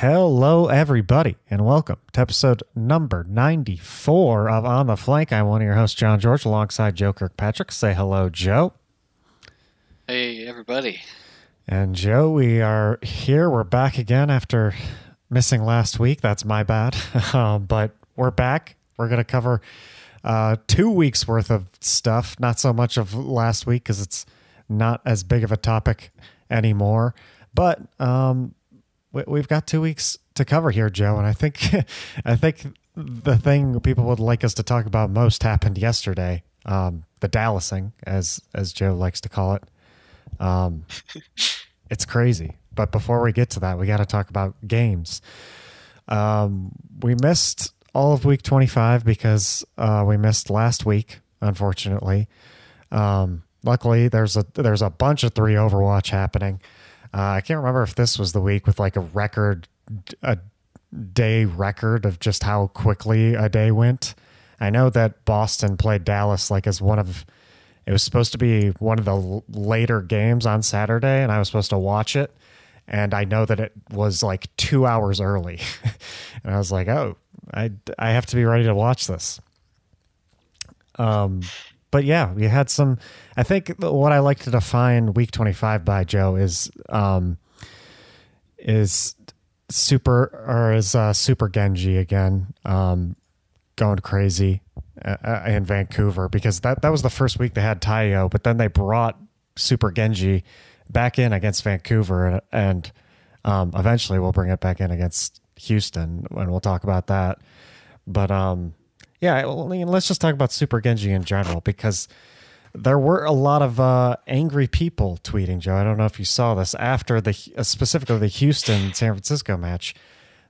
Hello, everybody, and welcome to episode number 94 of On the Flank. I'm one of your hosts, John George, alongside Joe Kirkpatrick. Say hello, Joe. Hey, everybody. And Joe, we are here. We're back again after missing last week. That's my bad. um, but we're back. We're going to cover uh, two weeks worth of stuff, not so much of last week because it's not as big of a topic anymore. But um, we, have got two weeks to cover here, Joe, and I think I think the thing people would like us to talk about most happened yesterday. Um, the Dallasing, as as Joe likes to call it. Um, it's crazy. But before we get to that, we got to talk about games. Um, we missed all of week 25 because uh, we missed last week, unfortunately. Um, luckily, there's a there's a bunch of three Overwatch happening. Uh, I can't remember if this was the week with like a record, a day record of just how quickly a day went. I know that Boston played Dallas like as one of it was supposed to be one of the later games on Saturday, and I was supposed to watch it. And I know that it was like two hours early, and I was like, "Oh, I I have to be ready to watch this." Um, but yeah, we had some. I think what I like to define Week Twenty Five by Joe is um, is super or is uh, super Genji again um, going crazy uh, uh, in Vancouver because that that was the first week they had Taio, but then they brought Super Genji back in against Vancouver, and um, eventually we'll bring it back in against Houston, and we'll talk about that. But um, yeah, let's just talk about Super Genji in general because there were a lot of uh, angry people tweeting. Joe, I don't know if you saw this after the uh, specifically the Houston San Francisco match,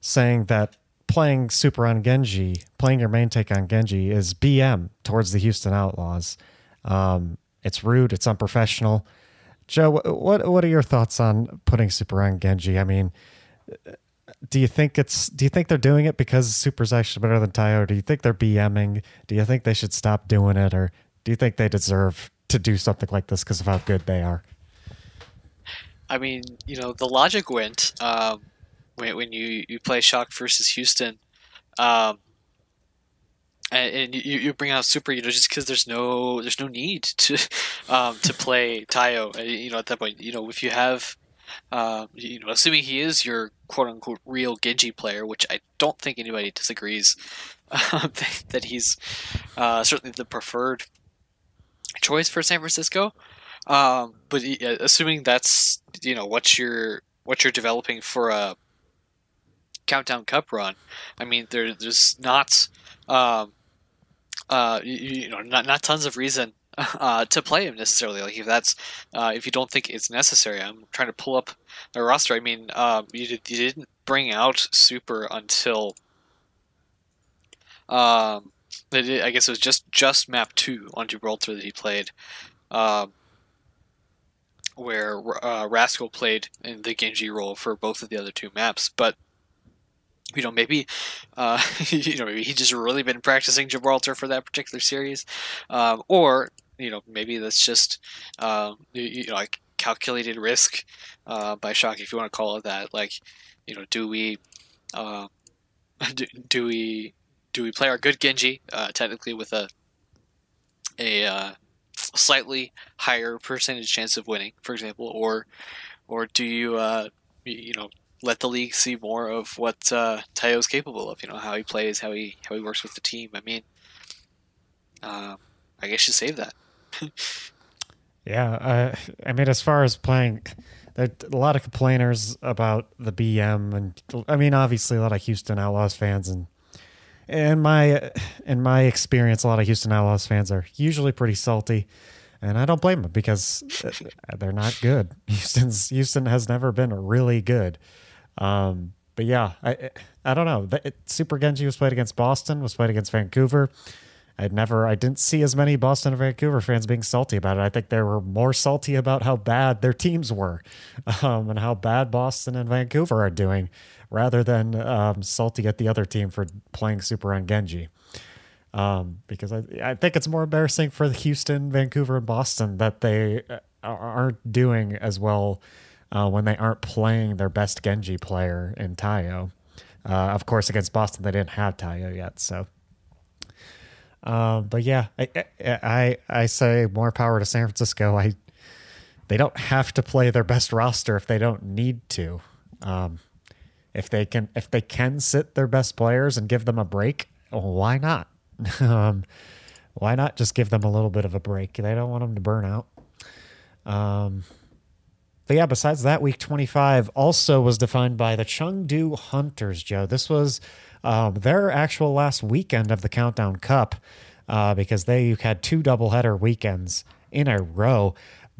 saying that playing Super on Genji, playing your main take on Genji, is BM towards the Houston Outlaws. Um, it's rude. It's unprofessional. Joe, what what are your thoughts on putting Super on Genji? I mean, do you think it's do you think they're doing it because Super's actually better than Taio? Do you think they're BMing? Do you think they should stop doing it, or do you think they deserve to do something like this because of how good they are? I mean, you know, the logic went um, when when you you play Shock versus Houston, um, and, you, you bring out Super, you know, just because there's no there's no need to um, to play Taio. Uh, you know, at that point, you know, if you have uh, you know, assuming he is your quote unquote real Genji player, which I don't think anybody disagrees uh, that he's uh, certainly the preferred choice for San Francisco. Um, but assuming that's you know what you're what you're developing for a countdown cup run, I mean there there's not um, uh, you, you know not not tons of reason uh, to play him necessarily. Like if that's uh, if you don't think it's necessary, I'm trying to pull up a roster. I mean, um, you, did, you didn't bring out Super until um, I guess it was just just map two on Gibraltar that he played, um, where uh, Rascal played in the Genji role for both of the other two maps, but you know maybe uh, you know maybe he just really been practicing Gibraltar for that particular series, um, or you know maybe that's just uh, you, you, know like calculated risk uh, by shock if you want to call it that. Like you know do we uh, do, do, we do we play our good Genji uh, technically with a a uh, slightly higher percentage chance of winning for example? Or or do you uh, you know let the league see more of what uh, Taio's capable of you know how he plays how he how he works with the team? I mean uh, I guess you save that yeah, I mean, as far as playing, there a lot of complainers about the BM, and I mean, obviously, a lot of Houston Outlaws fans, and in my in my experience, a lot of Houston Outlaws fans are usually pretty salty, and I don't blame them because uh, they're not good. Houston's Houston has never been really good. Um, but yeah, I I don't know. Super Genji was played against Boston, was played against Vancouver. I'd never, I didn't see as many Boston and Vancouver fans being salty about it. I think they were more salty about how bad their teams were um, and how bad Boston and Vancouver are doing rather than um, salty at the other team for playing super on Genji. Um, because I, I think it's more embarrassing for Houston, Vancouver, and Boston that they uh, aren't doing as well uh, when they aren't playing their best Genji player in Tayo. Uh, of course, against Boston, they didn't have Tayo yet, so. Uh, but yeah, I, I I say more power to San Francisco. I they don't have to play their best roster if they don't need to. Um, if they can if they can sit their best players and give them a break, why not? um, why not just give them a little bit of a break? They don't want them to burn out. Um, but yeah, besides that, week 25 also was defined by the Chengdu Hunters, Joe. This was um, their actual last weekend of the Countdown Cup uh, because they had two doubleheader weekends in a row.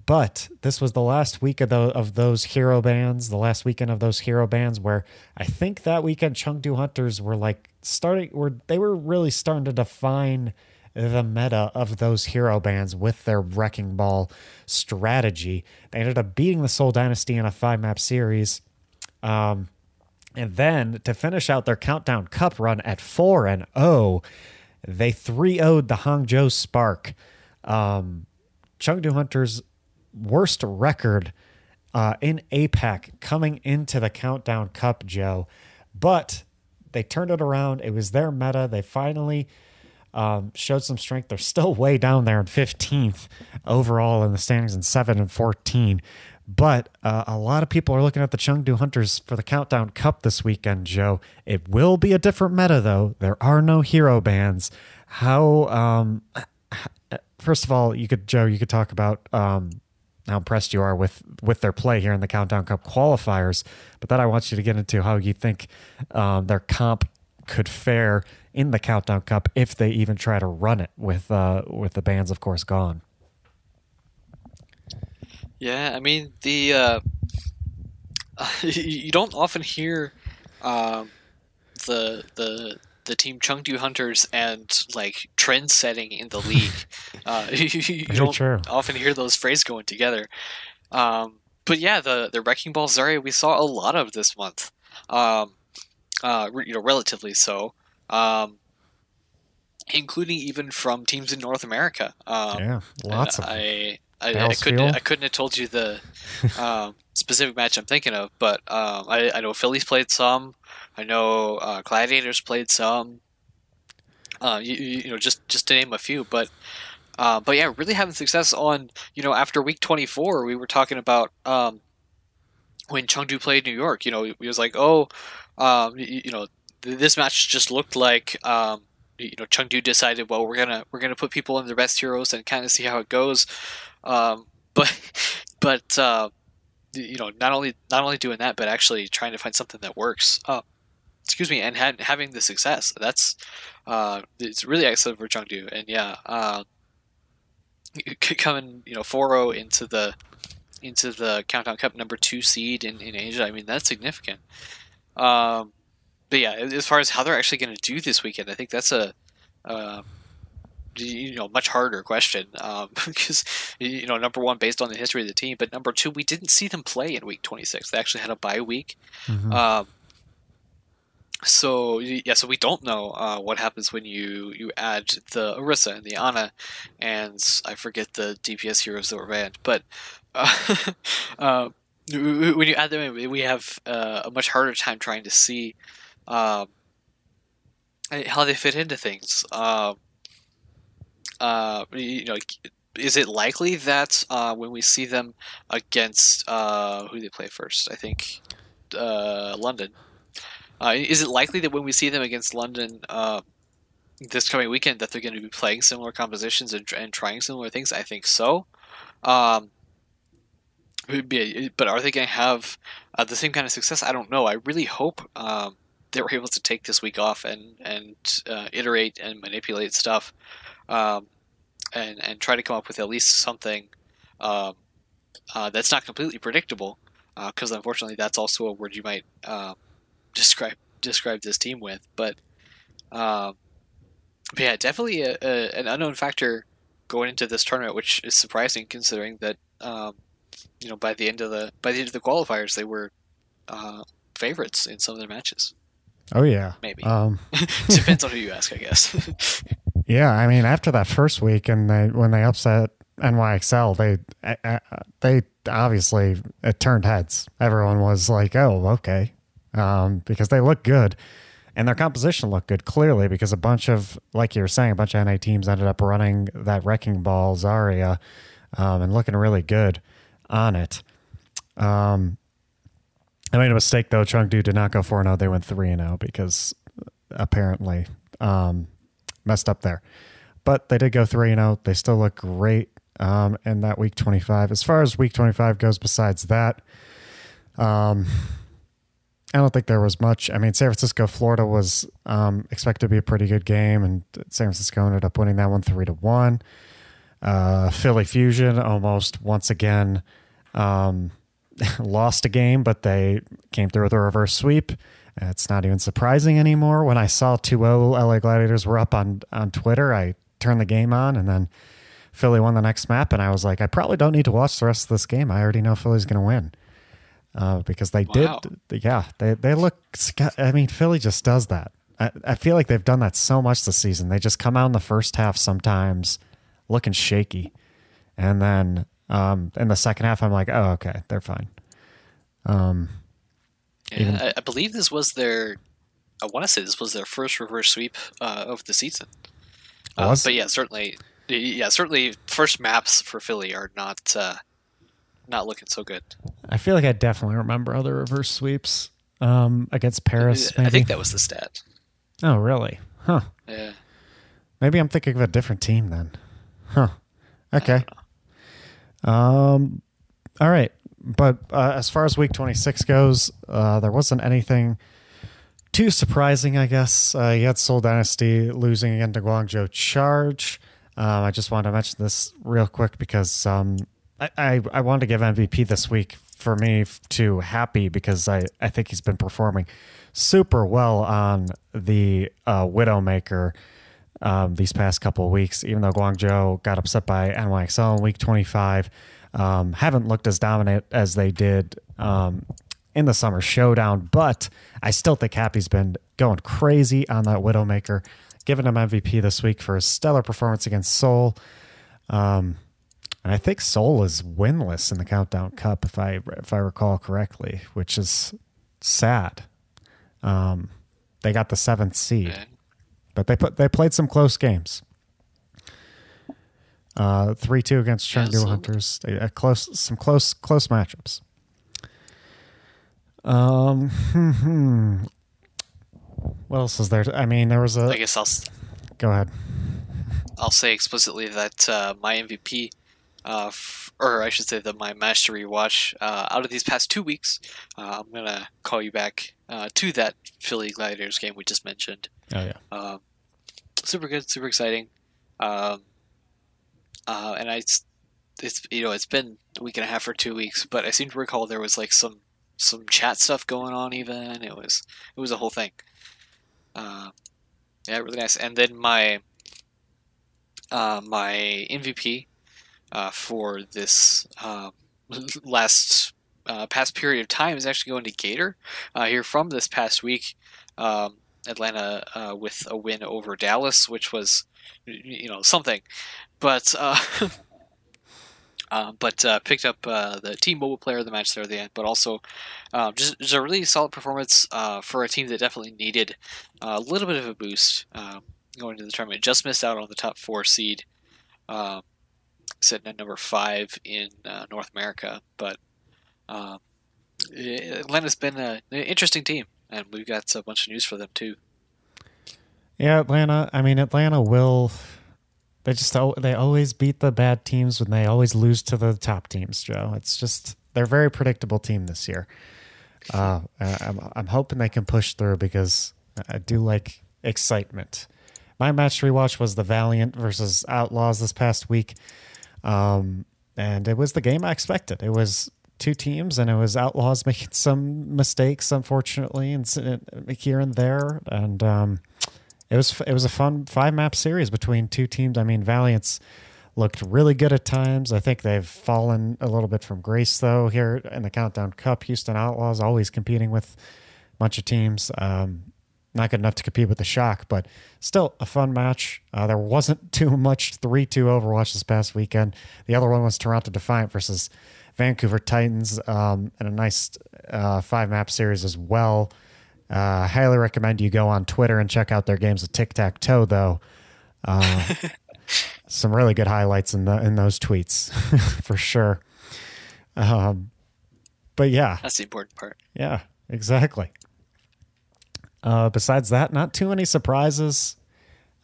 But this was the last week of, the, of those hero bans, the last weekend of those hero bans, where I think that weekend Chengdu Hunters were like starting, were they were really starting to define the meta of those hero bans with their wrecking ball strategy. They ended up beating the Seoul Dynasty in a five map series. Um, and then to finish out their countdown cup run at 4 and 0, they 3 0'd the Hangzhou Spark. Um, Chengdu Hunters' worst record uh, in APAC coming into the countdown cup, Joe. But they turned it around. It was their meta. They finally um, showed some strength. They're still way down there in 15th overall in the standings and 7 and 14. But uh, a lot of people are looking at the Chengdu Hunters for the Countdown Cup this weekend, Joe. It will be a different meta, though. There are no hero bans. How, um, first of all, you could, Joe, you could talk about um, how impressed you are with with their play here in the Countdown Cup qualifiers. But then I want you to get into how you think um, their comp could fare in the Countdown Cup if they even try to run it with uh, with the bans, of course, gone. Yeah, I mean the uh, you don't often hear um, the the the team Chengdu Hunters and like trend setting in the league. uh, you, you don't true. often hear those phrases going together. Um, but yeah, the the wrecking ball Zarya we saw a lot of this month. Um, uh, you know, relatively so. Um, including even from teams in North America. Um, yeah, lots of. I I, I, couldn't I couldn't have told you the um, specific match I'm thinking of, but um, I, I know Phillies played some. I know uh, Gladiators played some. Uh, you, you know, just just to name a few, but uh, but yeah, really having success on you know after week 24, we were talking about um, when Chengdu played New York. You know, it was like, oh, um, you, you, know, this match just looked like um, you know Chengdu decided, well, we're gonna we're gonna put people in their best heroes and kind of see how it goes. Um, but but uh, you know, not only not only doing that, but actually trying to find something that works. Uh, excuse me, and had, having the success. That's uh, it's really excellent for Chengdu, and yeah, uh, coming you know 4-0 into the into the Countdown Cup number two seed in, in Asia. I mean, that's significant. Um, but yeah, as far as how they're actually going to do this weekend, I think that's a uh, you know much harder question um, because you know number one based on the history of the team, but number two we didn't see them play in week 26. They actually had a bye week. Mm-hmm. Um, so yeah, so we don't know uh, what happens when you you add the Orisa and the Ana, and I forget the DPS heroes that were banned, but uh, uh, when you add them in, we have uh, a much harder time trying to see um, how they fit into things. Um, uh, you know, is it likely that uh, when we see them against uh, who they play first? I think uh, London. Uh, is it likely that when we see them against London uh, this coming weekend that they're going to be playing similar compositions and, and trying similar things? I think so. Um, but are they going to have uh, the same kind of success? I don't know. I really hope um, they were able to take this week off and and uh, iterate and manipulate stuff, um, and and try to come up with at least something um, uh, that's not completely predictable. Because uh, unfortunately, that's also a word you might um, describe describe this team with. But, um, but yeah, definitely a, a, an unknown factor going into this tournament, which is surprising considering that um, you know by the end of the by the end of the qualifiers they were uh, favorites in some of their matches. Oh yeah, maybe. Um, Depends on who you ask, I guess. yeah, I mean, after that first week, and they when they upset NYXL, they uh, they obviously it turned heads. Everyone was like, "Oh, okay," um, because they look good, and their composition looked good clearly because a bunch of, like you were saying, a bunch of NA teams ended up running that wrecking ball Zarya um, and looking really good on it. Um, I made a mistake though. Chengdu did not go four zero. They went three and zero because apparently um, messed up there. But they did go three and zero. They still look great um, in that week twenty five. As far as week twenty five goes, besides that, um, I don't think there was much. I mean, San Francisco, Florida was um, expected to be a pretty good game, and San Francisco ended up winning that one three to one. Uh, Philly Fusion almost once again um, lost a game, but they came through with a reverse sweep. It's not even surprising anymore. When I saw 2 0 LA Gladiators were up on, on Twitter, I turned the game on and then Philly won the next map. And I was like, I probably don't need to watch the rest of this game. I already know Philly's going to win. Uh, because they wow. did, yeah, they, they look, I mean, Philly just does that. I, I feel like they've done that so much this season. They just come out in the first half sometimes looking shaky. And then um, in the second half, I'm like, oh, okay, they're fine. Um, yeah, even, I, I, believe this was their. I want to say this was their first reverse sweep uh, of the season. Uh, but yeah, certainly, yeah, certainly, first maps for Philly are not uh, not looking so good. I feel like I definitely remember other reverse sweeps um, against Paris. Maybe? I think that was the stat. Oh, really? Huh. Yeah. Maybe I'm thinking of a different team then. Huh. Okay. Um. All right but uh, as far as week 26 goes, uh, there wasn't anything too surprising, I guess. Uh, you had Seoul Dynasty losing again to Guangzhou Charge. Um, I just wanted to mention this real quick because um, I, I, I, wanted to give MVP this week for me to Happy because I, I think he's been performing super well on the uh, Widowmaker um, these past couple of weeks, even though Guangzhou got upset by NYXL in week 25 um, haven't looked as dominant as they did um, in the summer showdown, but I still think Happy's been going crazy on that Widowmaker, giving him MVP this week for his stellar performance against Seoul. Um, and I think Seoul is winless in the Countdown Cup, if I if I recall correctly, which is sad. Um, they got the seventh seed, but they put they played some close games. Uh, three two against Chengdu Hunters. A, a, close, some close, close matchups. Um, what else is there? I mean, there was a. I guess I'll. Go ahead. I'll say explicitly that uh, my MVP, uh, f- or I should say that my match rewatch uh, out of these past two weeks, uh, I'm gonna call you back uh, to that Philly Gladiators game we just mentioned. Oh yeah. Um, super good, super exciting. Um, uh, and I, it's you know it's been a week and a half or two weeks, but I seem to recall there was like some some chat stuff going on. Even it was it was a whole thing. Uh, yeah, really nice. And then my uh, my MVP uh, for this uh, last uh, past period of time is actually going to Gator uh, here from this past week. Um, Atlanta uh, with a win over Dallas, which was you know something but uh, uh, but uh, picked up uh, the T-Mobile player of the match there at the end. But also um, just, just, a really solid performance for a team that definitely needed a little bit of a boost um, going into the tournament. Just missed out on the top four seed, um, sitting at number five in North America. But um, Atlanta's been a, an interesting team, and we've got a bunch of news for them too. Yeah, Atlanta. I mean, Atlanta will they just they always beat the bad teams when they always lose to the top teams. Joe, it's just they're a very predictable team this year. Uh, I'm I'm hoping they can push through because I do like excitement. My match rewatch was the Valiant versus Outlaws this past week, um, and it was the game I expected. It was two teams, and it was Outlaws making some mistakes, unfortunately, and here and there, and um, it was it was a fun five map series between two teams. I mean, Valiant's looked really good at times. I think they've fallen a little bit from grace though here in the Countdown Cup. Houston Outlaws always competing with a bunch of teams. Um, not good enough to compete with the Shock, but still a fun match. Uh, there wasn't too much 3 2 Overwatch this past weekend. The other one was Toronto Defiant versus Vancouver Titans um, in a nice uh, five map series as well. Uh, I highly recommend you go on Twitter and check out their games of tic tac toe, though. Uh, some really good highlights in the in those tweets for sure. Um, but yeah, that's the important part. Yeah, exactly. Uh, besides that, not too many surprises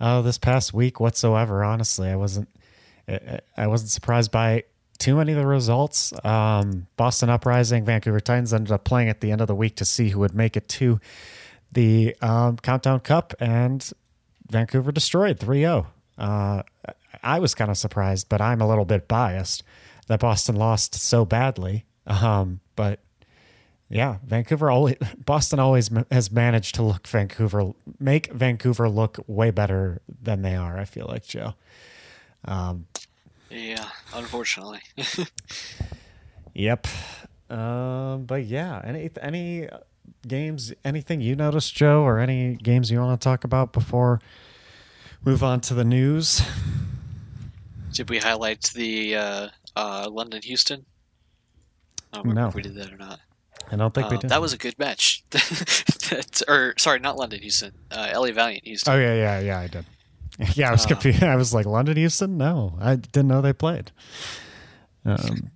uh, this past week whatsoever. Honestly, I wasn't I wasn't surprised by too many of the results. Um, Boston Uprising, Vancouver Titans ended up playing at the end of the week to see who would make it to the um, Countdown Cup, and Vancouver destroyed 3 0. Uh, I was kind of surprised, but I'm a little bit biased that Boston lost so badly. Um, but yeah, Vancouver always Boston always has managed to look Vancouver make Vancouver look way better than they are. I feel like Joe. Um, yeah, unfortunately. yep. Um, but yeah, any any games, anything you noticed, Joe, or any games you want to talk about before move on to the news? Did we highlight the uh, uh, London Houston? I don't remember no. if we did that or not. I don't think uh, we did. That was a good match. or sorry, not London Houston. Uh, LA Valiant Houston. Oh yeah, yeah, yeah. I did. Yeah, I was uh, confused. I was like London Houston. No, I didn't know they played. Um,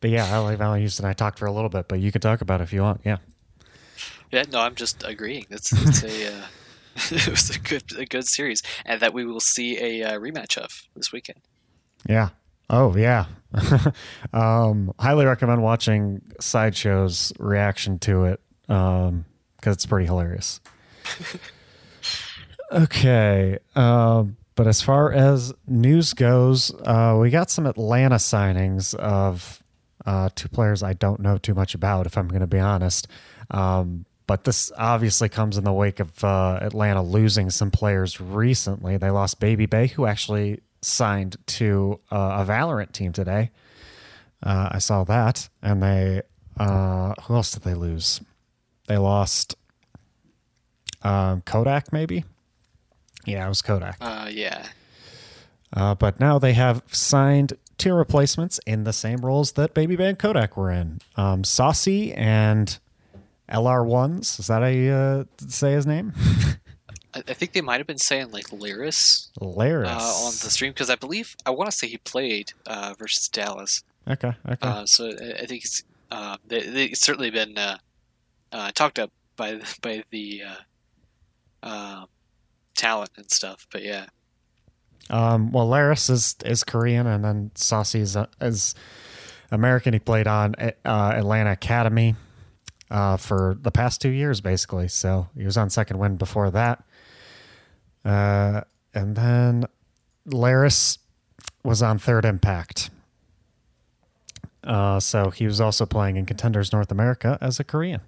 but yeah, LA Valiant Houston. I talked for a little bit, but you can talk about it if you want. Yeah. Yeah. No, I'm just agreeing. It's, it's a. Uh, it was a good a good series, and that we will see a uh, rematch of this weekend. Yeah, Oh yeah, um, highly recommend watching Sideshow's reaction to it because um, it's pretty hilarious. Okay, um, but as far as news goes, uh, we got some Atlanta signings of uh, two players I don't know too much about, if I'm going to be honest. Um, but this obviously comes in the wake of uh, Atlanta losing some players recently. They lost Baby Bay, who actually signed to uh, a Valorant team today. Uh, I saw that, and they uh, who else did they lose? They lost um, Kodak, maybe. Yeah, it was Kodak. Uh, yeah. Uh, but now they have signed two replacements in the same roles that Baby Band Kodak were in. Um, Saucy and LR ones. Is that how you uh, say his name? I, think they might have been saying like Lyris. Lyris uh, on the stream because I believe I want to say he played uh, versus Dallas. Okay. Okay. Uh, so I think it's uh, they, they certainly been uh, uh, talked up by by the um, talent and stuff. But yeah. Um, well, Laris is is Korean, and then Saucy is, is American. He played on Atlanta Academy. Uh, for the past two years, basically. So he was on second wind before that. Uh, and then Laris was on Third Impact. Uh, so he was also playing in Contenders North America as a Korean.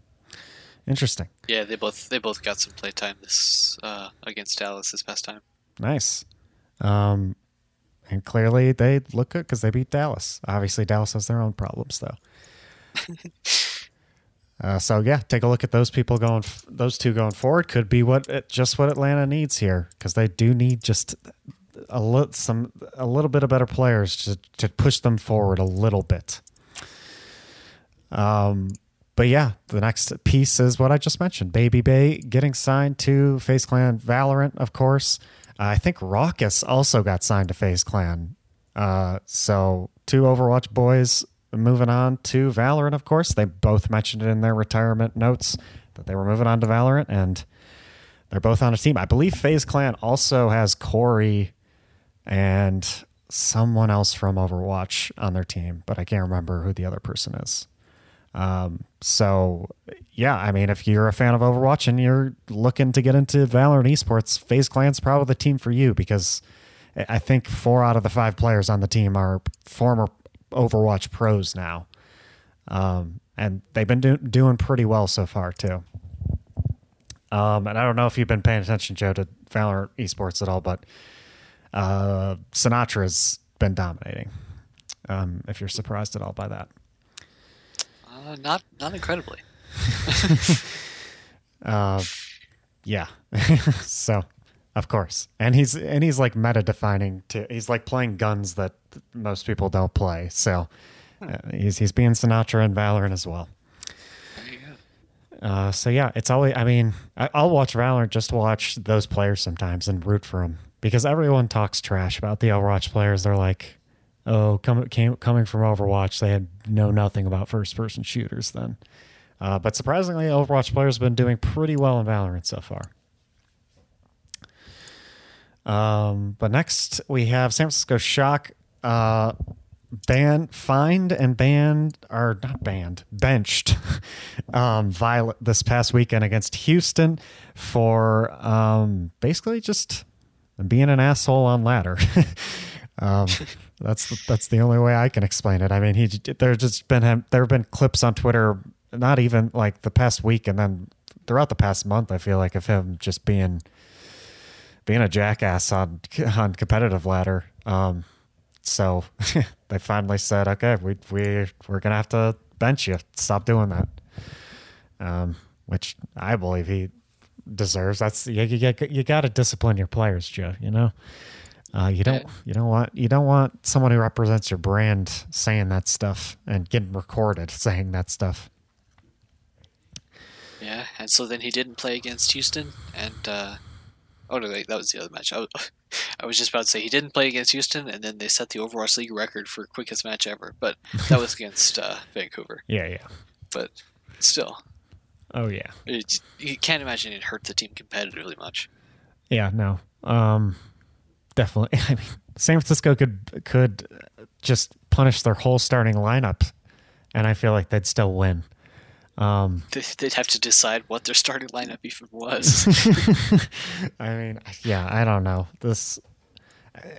Interesting. Yeah, they both they both got some playtime this uh, against Dallas this past time. Nice. Um, and clearly they look good because they beat Dallas. Obviously, Dallas has their own problems though. Uh, so yeah, take a look at those people going, those two going forward could be what just what Atlanta needs here because they do need just a little some a little bit of better players to to push them forward a little bit. Um, but yeah, the next piece is what I just mentioned: Baby Bay getting signed to FaZe Clan Valorant, of course. Uh, I think Rawkus also got signed to FaZe Clan. Uh, so two Overwatch boys moving on to Valorant, of course. They both mentioned it in their retirement notes that they were moving on to Valorant, and they're both on a team. I believe FaZe Clan also has Corey and someone else from Overwatch on their team, but I can't remember who the other person is. Um, so yeah, I mean, if you're a fan of Overwatch and you're looking to get into Valorant esports, FaZe Clan's probably the team for you because I think four out of the five players on the team are former Overwatch pros now, um, and they've been do- doing pretty well so far too. Um, and I don't know if you've been paying attention, Joe, to Valorant esports at all, but uh, Sinatraa's been dominating. Um, if you're surprised at all by that, uh, not not incredibly. uh, yeah. so, of course, and he's and he's like meta defining too. He's like playing guns that most people don't play. So, uh, he's he's being Sinatraa and Valorant as well. There you go. Uh, so yeah, it's always. I mean, I, I'll watch Valorant just to watch those players sometimes and root for them because everyone talks trash about the Overwatch players. They're like, "Oh, coming came, coming from Overwatch, they had know nothing about first-person shooters." Then, uh, but surprisingly, Overwatch players have been doing pretty well in Valorant so far. Um, but next we have San Francisco Shock uh, ban fined and banned or not banned benched um, Violet this past weekend against Houston for um, basically just being an asshole on ladder. um, that's the, that's the only way I can explain it. I mean, he there's just been there have been clips on Twitter, not even like the past week, and then throughout the past month. I feel like of him just being being a jackass on on competitive ladder. Um, so they finally said, okay, we we we're gonna have to bench you. Stop doing that. Um, which I believe he deserves. That's you you, you got to discipline your players, Joe. You know, uh, you don't you don't want you don't want someone who represents your brand saying that stuff and getting recorded saying that stuff. Yeah, and so then he didn't play against Houston, and uh, oh no, that was the other match. I was, I was just about to say he didn't play against Houston, and then they set the Overwatch League record for quickest match ever, but that was against uh, Vancouver. Yeah, yeah. But still, Oh yeah. it, you can't imagine it hurt the team competitively much. Yeah, no. Um definitely. I mean, San Francisco could could just punish their whole starting lineup and I feel like they'd still win. Um They- They'd have to decide what their starting lineup even was. I mean, yeah, I don't know. This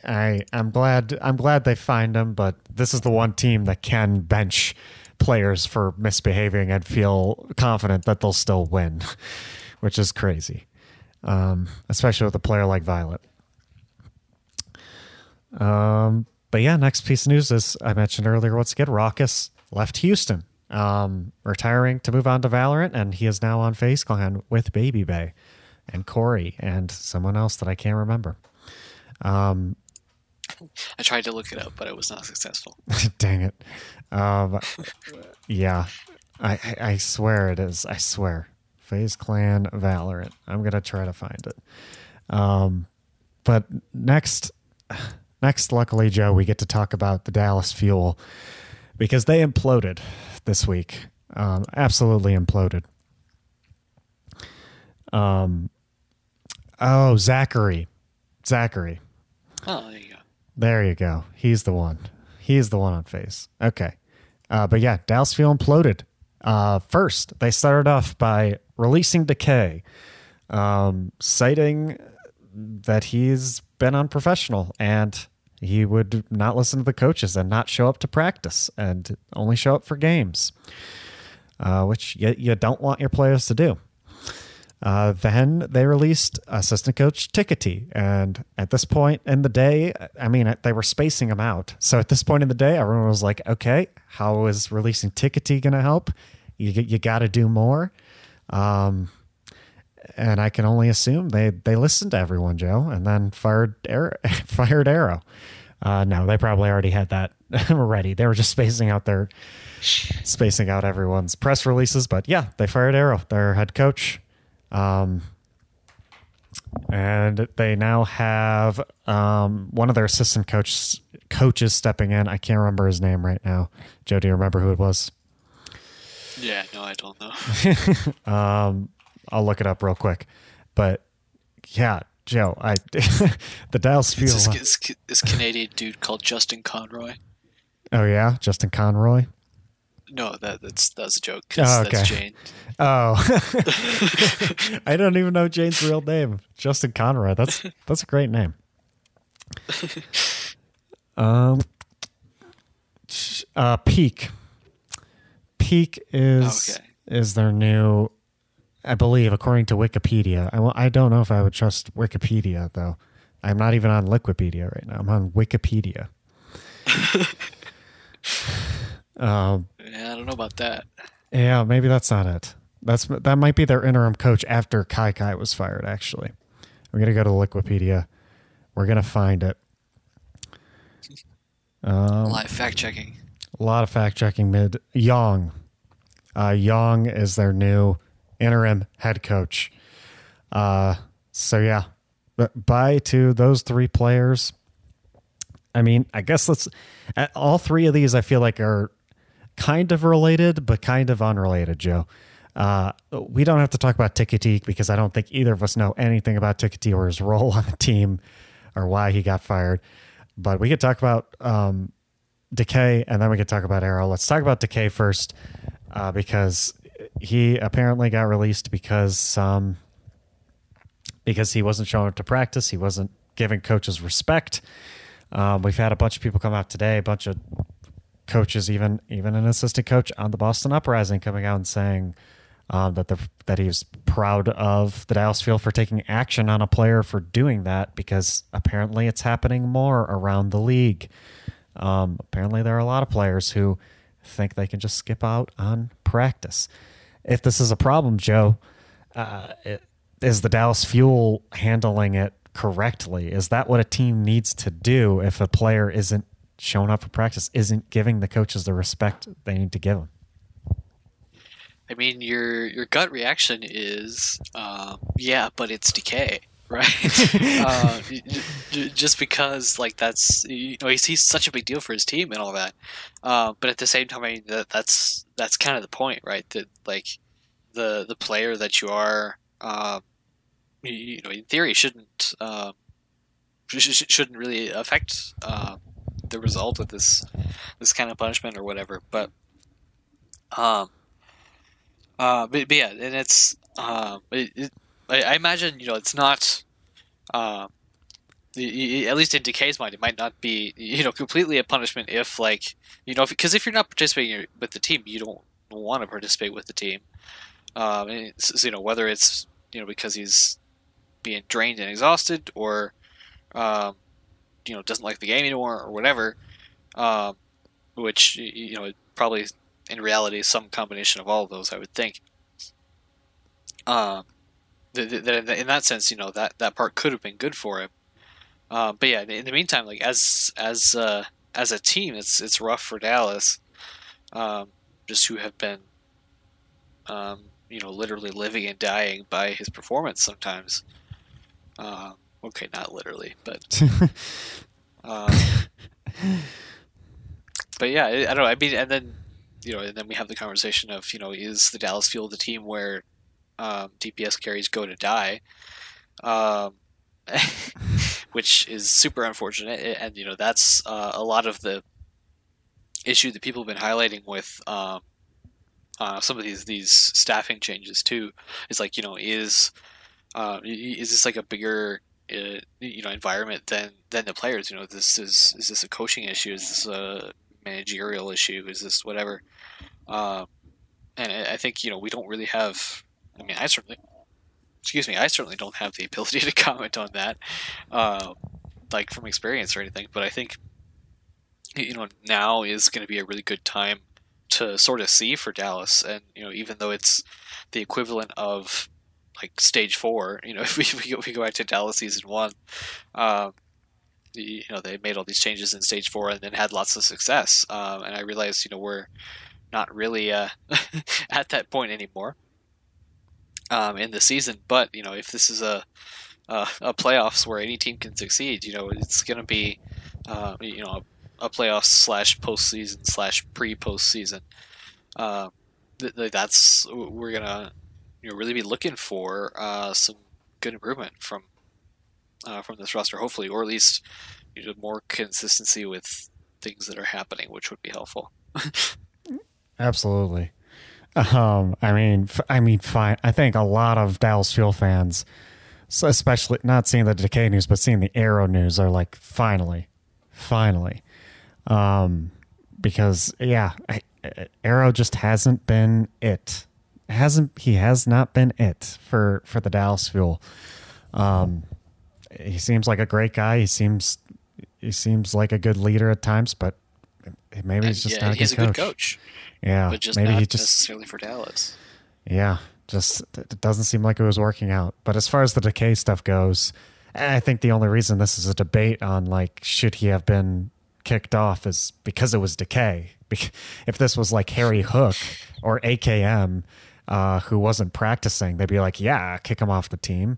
I I'm glad I'm glad they find him, but this is the one team that can bench players for misbehaving and feel confident that they'll still win, which is crazy. Um, especially with a player like Violet. Um, but yeah, next piece of news is I mentioned earlier. Once again, Rawkus left Houston, um, retiring to move on to Valorant, and he is now on FaZe Clan with Baby Bay and Corey and someone else that I can't remember. Um, I tried to look it up, but I was not successful. dang it. Um, yeah, I, I I swear it is. I swear. FaZe Clan Valorant. I'm gonna try to find it. Um, but next, next, luckily, Joe, we get to talk about the Dallas Fuel because they imploded this week. Um, absolutely imploded. Um, oh, Zachary, Zachary. Oh, there you go. There you go. He's the one. He's the one on face. Okay. Uh, but yeah, Dallas Fuel imploded. Uh, first, they started off by releasing Decay, um, citing that he's been unprofessional and he would not listen to the coaches and not show up to practice and only show up for games, uh, which you, you don't want your players to do. Uh, then they released assistant coach Tickety, and at this point in the day, I mean, they were spacing him out. So at this point in the day, everyone was like, "Okay, how is releasing Tickety going to help? You you got to do more." Um, and I can only assume they they listened to everyone, Joe, and then fired Aero, fired Aero. Uh, no, they probably already had that ready. They were just spacing out their spacing out everyone's press releases. But yeah, they fired Aero, their head coach. Um, and they now have um, one of their assistant coach coaches stepping in. I can't remember his name right now. Joe, do you remember who it was? Yeah, no, I don't know. Um, I'll look it up real quick. But yeah, Joe, I the Dallas Fuel. It's this, this, this Canadian dude called Justin Conroy. Oh yeah, Justin Conroy. No, that that's that's a joke. Oh, That's okay. Jane. Oh, I don't even know Jane's real name. Justin Conroy. That's that's a great name. Um, uh, Peak. Peak is Okay. is their new, I believe, according to Wikipedia. I I don't know if I would trust Wikipedia though. I'm not even on Wikipedia right now. I'm on Wikipedia. um, Yeah, I don't know about that. yeah, maybe that's not it. That's that might be their interim coach after Kai Kai was fired. Actually, we're gonna go to Wikipedia. We're gonna find it. Um, Live fact checking. A lot of fact checking. Mid Young, uh, Young is their new interim head coach. Uh, so yeah, but bye to those three players. I mean, I guess let's. All three of these, I feel like, are kind of related, but kind of unrelated, Joe. Uh, we don't have to talk about Tikkatik because I don't think either of us know anything about Tikkatik or his role on the team or why he got fired. But we could talk about um, Decay and then we could talk about Aero. Let's talk about Decay first uh, because he apparently got released because um, because he wasn't showing up to practice. He wasn't giving coaches respect. Um, we've had a bunch of people come out today, a bunch of coaches, even even an assistant coach on the Boston Uprising, coming out and saying um, that the that he was proud of the Dallas Fuel for taking action on a player for doing that because apparently it's happening more around the league. Um, apparently, there are a lot of players who think they can just skip out on practice. If this is a problem, Joe, uh, it, is the Dallas Fuel handling it correctly? Is that what a team needs to do if a player isn't showing up for practice, isn't giving the coaches the respect they need to give them? I mean, your your gut reaction is, uh, yeah, but it's decay, right? uh, just because like that's you know he's, he's such a big deal for his team and all that, uh, but at the same time, I mean that, that's that's kind of the point, right? That like the the player that you are, uh, you, you, know, in theory, shouldn't uh, shouldn't really affect uh, the result of this this kind of punishment or whatever, but. Um, uh, but, but yeah, and it's uh, it, it, I, I, imagine you know it's not. Uh, at least in Decay's mind, it might not be you know completely a punishment if like you know because if, if, you're not participating with the team, you don't want to participate with the team. Um, you know whether it's you know because he's being drained and exhausted, or um, you know doesn't like the game anymore, or whatever. Um, which you know probably in reality some combination of all of those, I would think. Um, in that sense, you know that that part could have been good for him. Uh, but yeah, in the meantime, like as as uh, as a team, it's it's rough for Dallas, um, just who have been, um, you know, literally living and dying by his performance sometimes. Uh, okay, not literally, but. Um, but yeah, I, don't know. I mean, and then you know, and then we have the conversation of, you know, is the Dallas Fuel the team where um, DPS carries go to die? Um, which is super unfortunate, and you know that's uh, a lot of the issue that people have been highlighting with um, uh, some of these these staffing changes too. Is like you know is uh, is this like a bigger uh, you know environment than than the players? You know, this is is this a coaching issue? Is this a managerial issue? Is this whatever? Uh, and I think you know we don't really have. I mean, I certainly, excuse me, I certainly don't have the ability to comment on that, uh, like from experience or anything. But I think you know now is going to be a really good time to sort of see for Dallas, and you know even though it's the equivalent of like stage four, you know if we, go, we go back to Dallas season one, uh, you know they made all these changes in stage four and then had lots of success um, and i realized you know we're not really uh, at that point anymore um, in the season but you know if this is a, a, a playoffs where any team can succeed you know it's going to be uh, you know a, a playoffs slash postseason slash pre postseason uh, th- that's we're gonna you know really be looking for uh, some good improvement from uh, from this roster, hopefully, or at least you know, more consistency with things that are happening, which would be helpful. Absolutely. Um, I mean, f- I mean, fine. I think a lot of Dallas Fuel fans, especially not seeing the Decay news, but seeing the Aero news, are like, finally, finally, um, because yeah, I, Aero just hasn't been it. Hasn't he has not been it for for the Dallas Fuel. Um, he seems like a great guy. He seems he seems like a good leader at times, but maybe he's just yeah, not a, he's good, a coach. good coach. Yeah, but just maybe he just necessarily for Dallas. Yeah, just it doesn't seem like it was working out. But as far as the decay stuff goes, I think the only reason this is a debate on like should he have been kicked off is because it was decay. If this was like Harry Hook or AKM uh, who wasn't practicing, they'd be like, yeah, kick him off the team.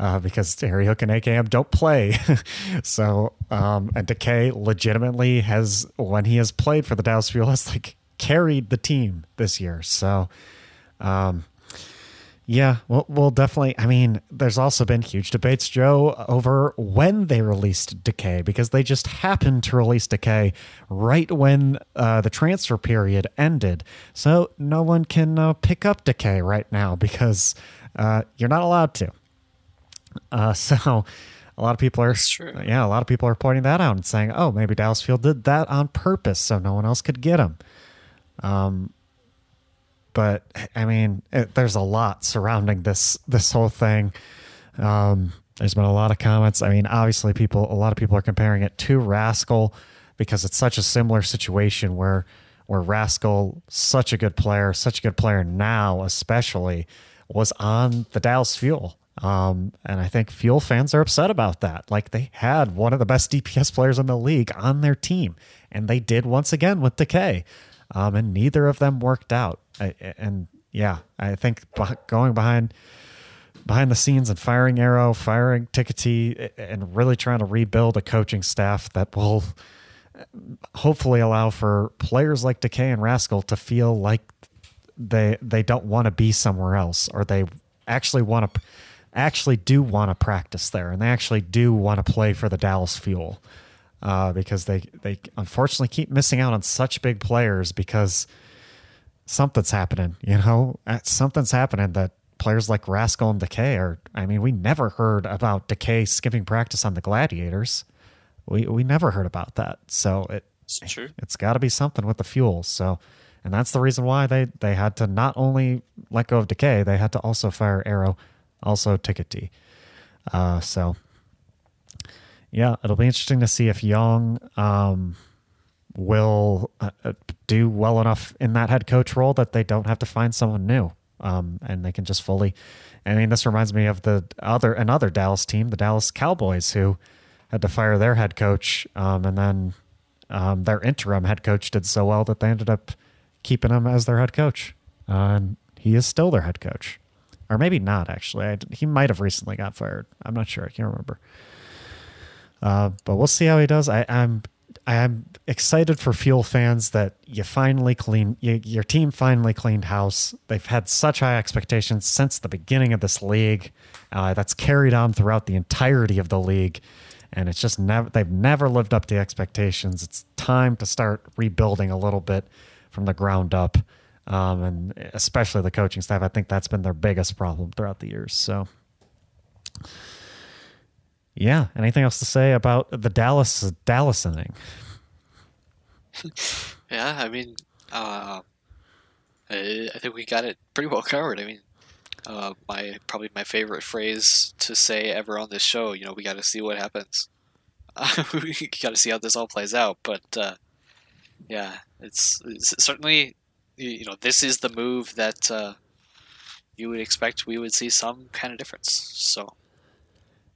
Uh, because Harry Hook and AKM don't play. so, um, and Decay legitimately has, when he has played for the Dallas Fuel, has like carried the team this year. So, um, yeah, we'll, we'll definitely. I mean, there's also been huge debates, Joe, over when they released Decay because they just happened to release Decay right when uh, the transfer period ended. So no one can uh, pick up Decay right now because uh, you're not allowed to. Uh, so a lot of people are, yeah, a lot of people are pointing that out and saying, oh, maybe Dallas Fuel did that on purpose so no one else could get him. Um, but I mean, it, there's a lot surrounding this this whole thing. Um, there's been a lot of comments. I mean, obviously, people a lot of people are comparing it to Rascal because it's such a similar situation where where Rascal, such a good player, such a good player now, especially, was on the Dallas Fuel. Um, and I think Fuel fans are upset about that. Like they had one of the best DPS players in the league on their team, and they did once again with Decay um, and neither of them worked out. I, and yeah, I think going behind behind the scenes and firing Aero, firing Tickety, and really trying to rebuild a coaching staff that will hopefully allow for players like Decay and Rascal to feel like they they don't want to be somewhere else or they actually want to actually do want to practice there and they actually do want to play for the Dallas Fuel uh, because they they unfortunately keep missing out on such big players because something's happening. You know, uh, something's happening that players like Rascal and Decay are. I mean, we never heard about Decay skipping practice on the Gladiators. We we never heard about that. So it it's true. It's got to be something with the fuel. So. And that's the reason why they, they had to not only let go of Decay, they had to also fire Aero, also Tickety. Uh, so yeah, it'll be interesting to see if Young um, will uh, uh, do well enough in that head coach role that they don't have to find someone new, um, and they can just fully. I mean, this reminds me of the other another Dallas team, the Dallas Cowboys, who had to fire their head coach, um, and then um, their interim head coach did so well that they ended up keeping him as their head coach, uh, and he is still their head coach, or maybe not actually. I, he might have recently got fired. I'm not sure. I can't remember. Uh, but we'll see how he does. I, I'm, I'm excited for Fuel fans that you finally clean you, your team finally cleaned house. They've had such high expectations since the beginning of this league. Uh, that's carried on throughout the entirety of the league, and it's just never they've never lived up to expectations. It's time to start rebuilding a little bit from the ground up. Um, and especially the coaching staff. I think that's been their biggest problem throughout the years. So, yeah. Anything else to say about the Dallas Dallas inning? yeah, I mean, uh, I, I, think we got it pretty well covered. I mean, uh, my probably my favorite phrase to say ever on this show. You know, we got to see what happens. Uh, we got to see how this all plays out. But uh, yeah, it's, it's, certainly you know this is the move that uh, you would expect we would see some kind of difference. So.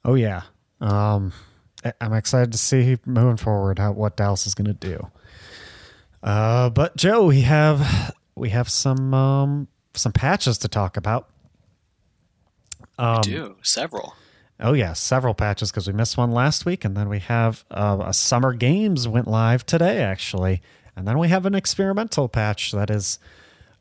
Oh yeah, um, I'm excited to see moving forward how what Dallas is going to do. Uh, but Joe, we have we have some um, some patches to talk about. Um, we do several. Oh yeah, several patches because we missed one last week, and then we have uh, a summer games went live today actually, and then we have an experimental patch that is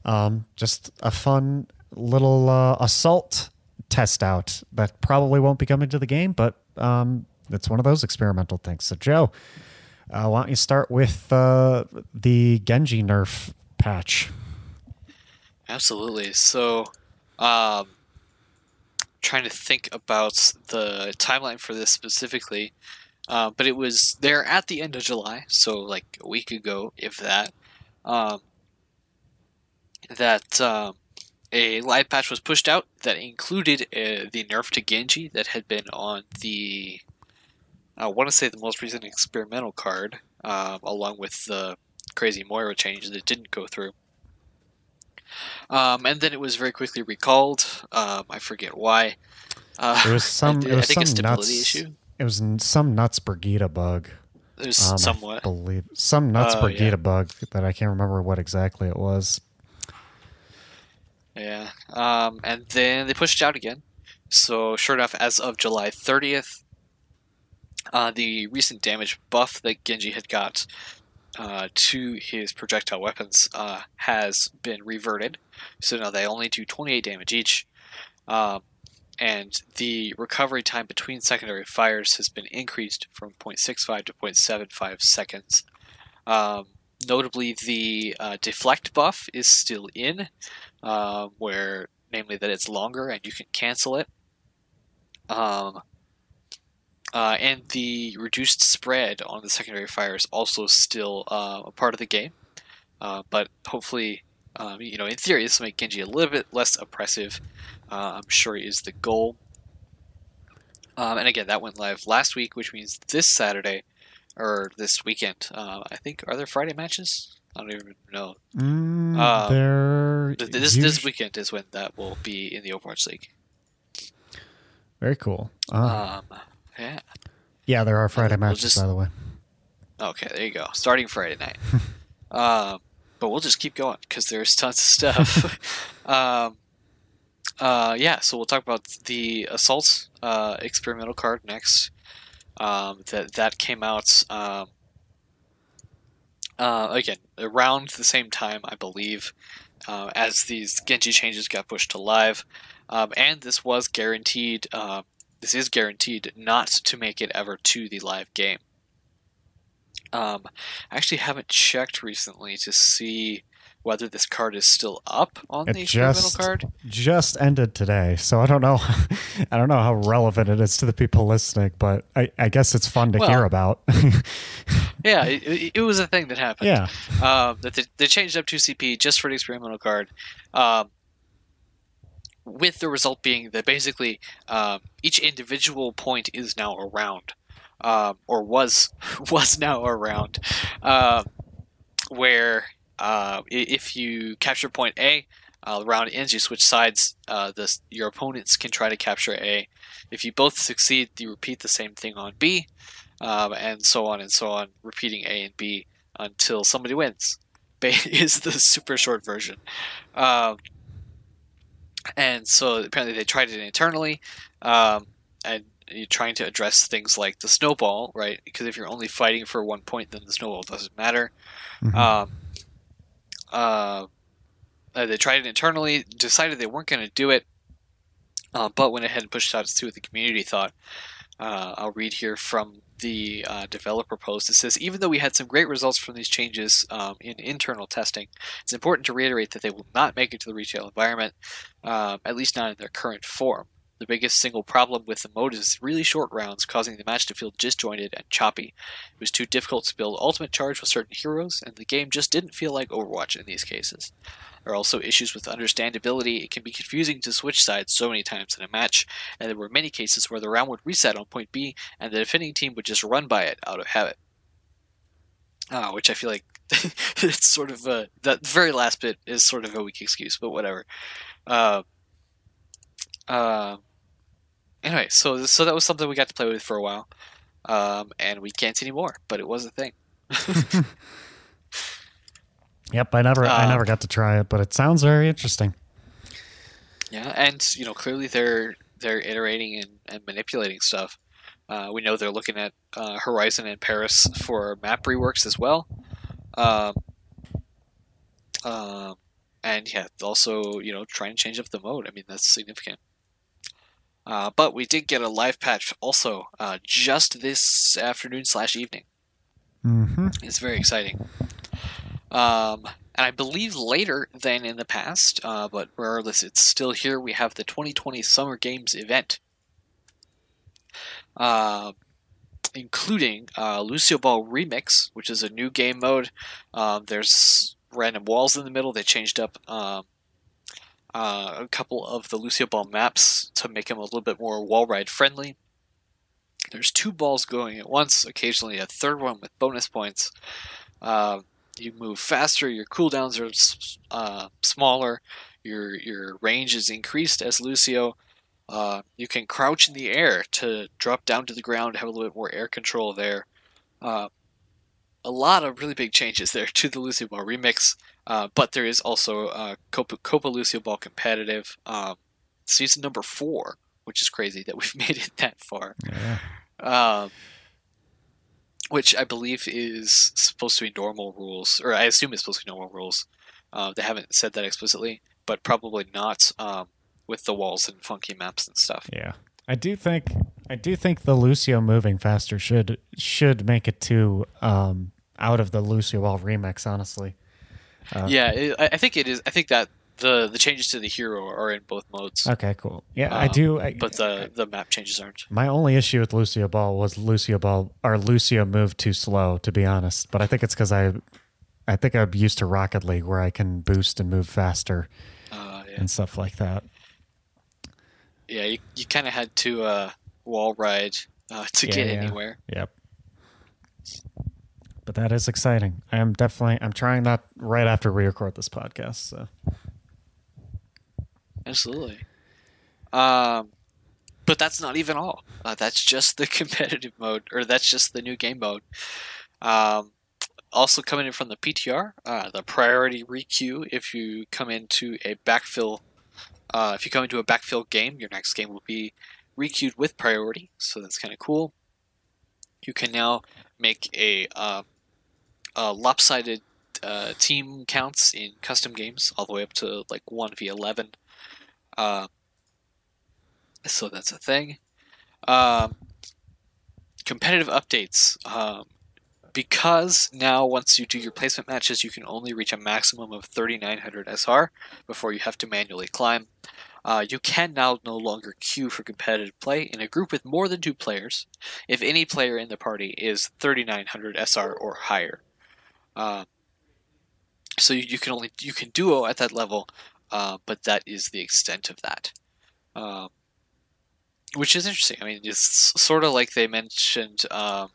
um, just a fun little uh, assault test out that probably won't be coming to the game, but um, it's one of those experimental things. So, Joe, uh, why don't you start with uh, the Genji nerf patch? Absolutely. So, um, trying to think about the timeline for this specifically, uh, but it was there at the end of July, so like a week ago, if that. Um, that um, a live patch was pushed out that included uh, the nerf to Genji that had been on the, I want to say the most recent experimental card, uh, along with the crazy Moira change that didn't go through. Um, and then it was very quickly recalled. Um, I forget why. Uh, It was some. I, it was I think some stability nuts. issue. It was some nuts Brigida bug. There's Um, I believe some nuts Oh, Brigida yeah. bug that I can't remember what exactly it was. Yeah. Um, and then they pushed it out again. So, sure enough, as of July 30th, uh, the recent damage buff that Genji had got uh, to his projectile weapons uh, has been reverted. So now they only do 28 damage each. Um, and the recovery time between secondary fires has been increased from 0.65 to 0.75 seconds. Um, notably, the uh, deflect buff is still in, um, where namely that it's longer and you can cancel it. Um, uh, and the reduced spread on the secondary fire is also still uh, a part of the game, uh, but hopefully, um, you know, in theory, this will make Genji a little bit less oppressive. Uh, I'm sure is the goal. Um, and again, that went live last week, which means this Saturday or this weekend. Uh, I think are there Friday matches? I don't even know. Mm, Uh, there. Th- This this weekend is when that will be in the Overwatch League. Very cool. Uh, Um, yeah. yeah, there are Friday we'll matches, just- by the way. Okay, there you go. Starting Friday night. um, but we'll just keep going because there's tons of stuff. um, uh, yeah, so we'll talk about the assault uh, experimental card next. Um, that that came out um, uh, again around the same time, I believe, uh, as these Genji changes got pushed to live, um, and this was guaranteed. Uh, this is guaranteed not to make it ever to the live game. Um, I actually haven't checked recently to see whether this card is still up on It the experimental just card. just ended today, so I don't know. I don't know how relevant it is to the people listening, but I, I guess it's fun to Well- hear about. Yeah, it, it, was a thing that happened. yeah, um, that they, they changed up 2CP just for the experimental card, um, with the result being that basically um, each individual point is now around, um, or was was now around, um, where uh, if you capture point A. Uh, the round ends. You switch sides. Uh, the, your opponents can try to capture A. If you both succeed, you repeat the same thing on B, um, and so on and so on, repeating A and B until somebody wins. Ba- Is the super short version, um, and so apparently they tried it internally, um, and you're trying to address things like the snowball, right? Because if you're only fighting for one point, then the snowball doesn't matter. Mhm. Uh, uh, they tried it internally, decided they weren't going to do it, uh, but went ahead and pushed out to what the community thought. Uh, I'll read here from the uh, developer post. It says, even though we had some great results from these changes um, in internal testing, it's important to reiterate that they will not make it to the retail environment, um, at least not in their current form. The biggest single problem with the mode is really short rounds, causing the match to feel disjointed and choppy. It was too difficult to build ultimate charge with certain heroes, and the game just didn't feel like Overwatch in these cases. There are also issues with understandability. It can be confusing to switch sides so many times in a match, and there were many cases where the round would reset on point B, and the defending team would just run by it out of habit. Uh, which I feel like it's sort of a, that very last bit is sort of a weak excuse, but whatever. Uh, uh, anyway, so so that was something we got to play with for a while, um, and we can't anymore, but it was a thing. yep. I never I never got to try it, but it sounds very interesting. Yeah, and you know clearly they're they're iterating and, and manipulating stuff. Uh, we know they're looking at uh, Horizon and Paris for map reworks as well. Um, um, and yeah, also you know trying to change up the mode. I mean that's significant. Uh, but we did get a live patch also uh, just this afternoon slash evening. hmm It's very exciting. Um, and I believe later than in the past, uh, but regardless, it's still here. We have the 2020 Summer Games event, uh, including uh, Lucio Ball Remix, which is a new game mode. Um, there's random walls in the middle. They changed up um, uh, a couple of the Lucio Ball maps to make him a little bit more wall ride friendly. There's two balls going at once, occasionally a third one with bonus points. Uh, you move faster. Your cooldowns are uh, smaller. Your your range is increased as Lucio. Uh, you can crouch in the air to drop down to the ground, have a little bit more air control there. Uh, a lot of really big changes there to the Lucio Ball remix, uh, but there is also uh, Copa, Copa Lucio Ball competitive um, season number four, which is crazy that we've made it that far. Yeah. Um, which I believe is supposed to be normal rules, or I assume it's supposed to be normal rules. Uh, they haven't said that explicitly, but probably not um, with the walls and funky maps and stuff. Yeah. I do think I do think the Lucio moving faster should should make it to um, out of the Lucio Ball remix. Honestly, uh, yeah, it, I think it is. I think that the the changes to the hero are in both modes. Okay, cool. Yeah, um, I do. I, but the the map changes aren't. My only issue with Lucio Ball was Lucio Ball or Lucio moved too slow, to be honest. But I think it's because I, I think I'm used to Rocket League where I can boost and move faster, uh, yeah. and stuff like that yeah, you, you kind of had to uh, wall ride uh, to yeah, get yeah. anywhere. Yep. But that is exciting. I am definitely. I'm trying that right after we record this podcast. So. Absolutely. Um, but that's not even all. Uh, that's just the competitive mode, or that's just the new game mode. Um, also coming in from the PTR, uh, the priority requeue if you come into a backfill uh, if you come into a backfill game, your next game will be requeued with priority, so that's kind of cool. You can now make a, uh, lopsided uh, team counts in custom games, all the way up to like 1v11. Uh, so that's a thing. Um, competitive updates. Um, because now once you do your placement matches, you can only reach a maximum of 3900 SR before you have to manually climb. Uh, you can now no longer queue for competitive play in a group with more than two players if any player in the party is 3900 SR or higher. Uh, so you, you, can only you can duo at that level, uh, but that is the extent of that. Um, which is interesting. I mean, it's sort of like they mentioned um,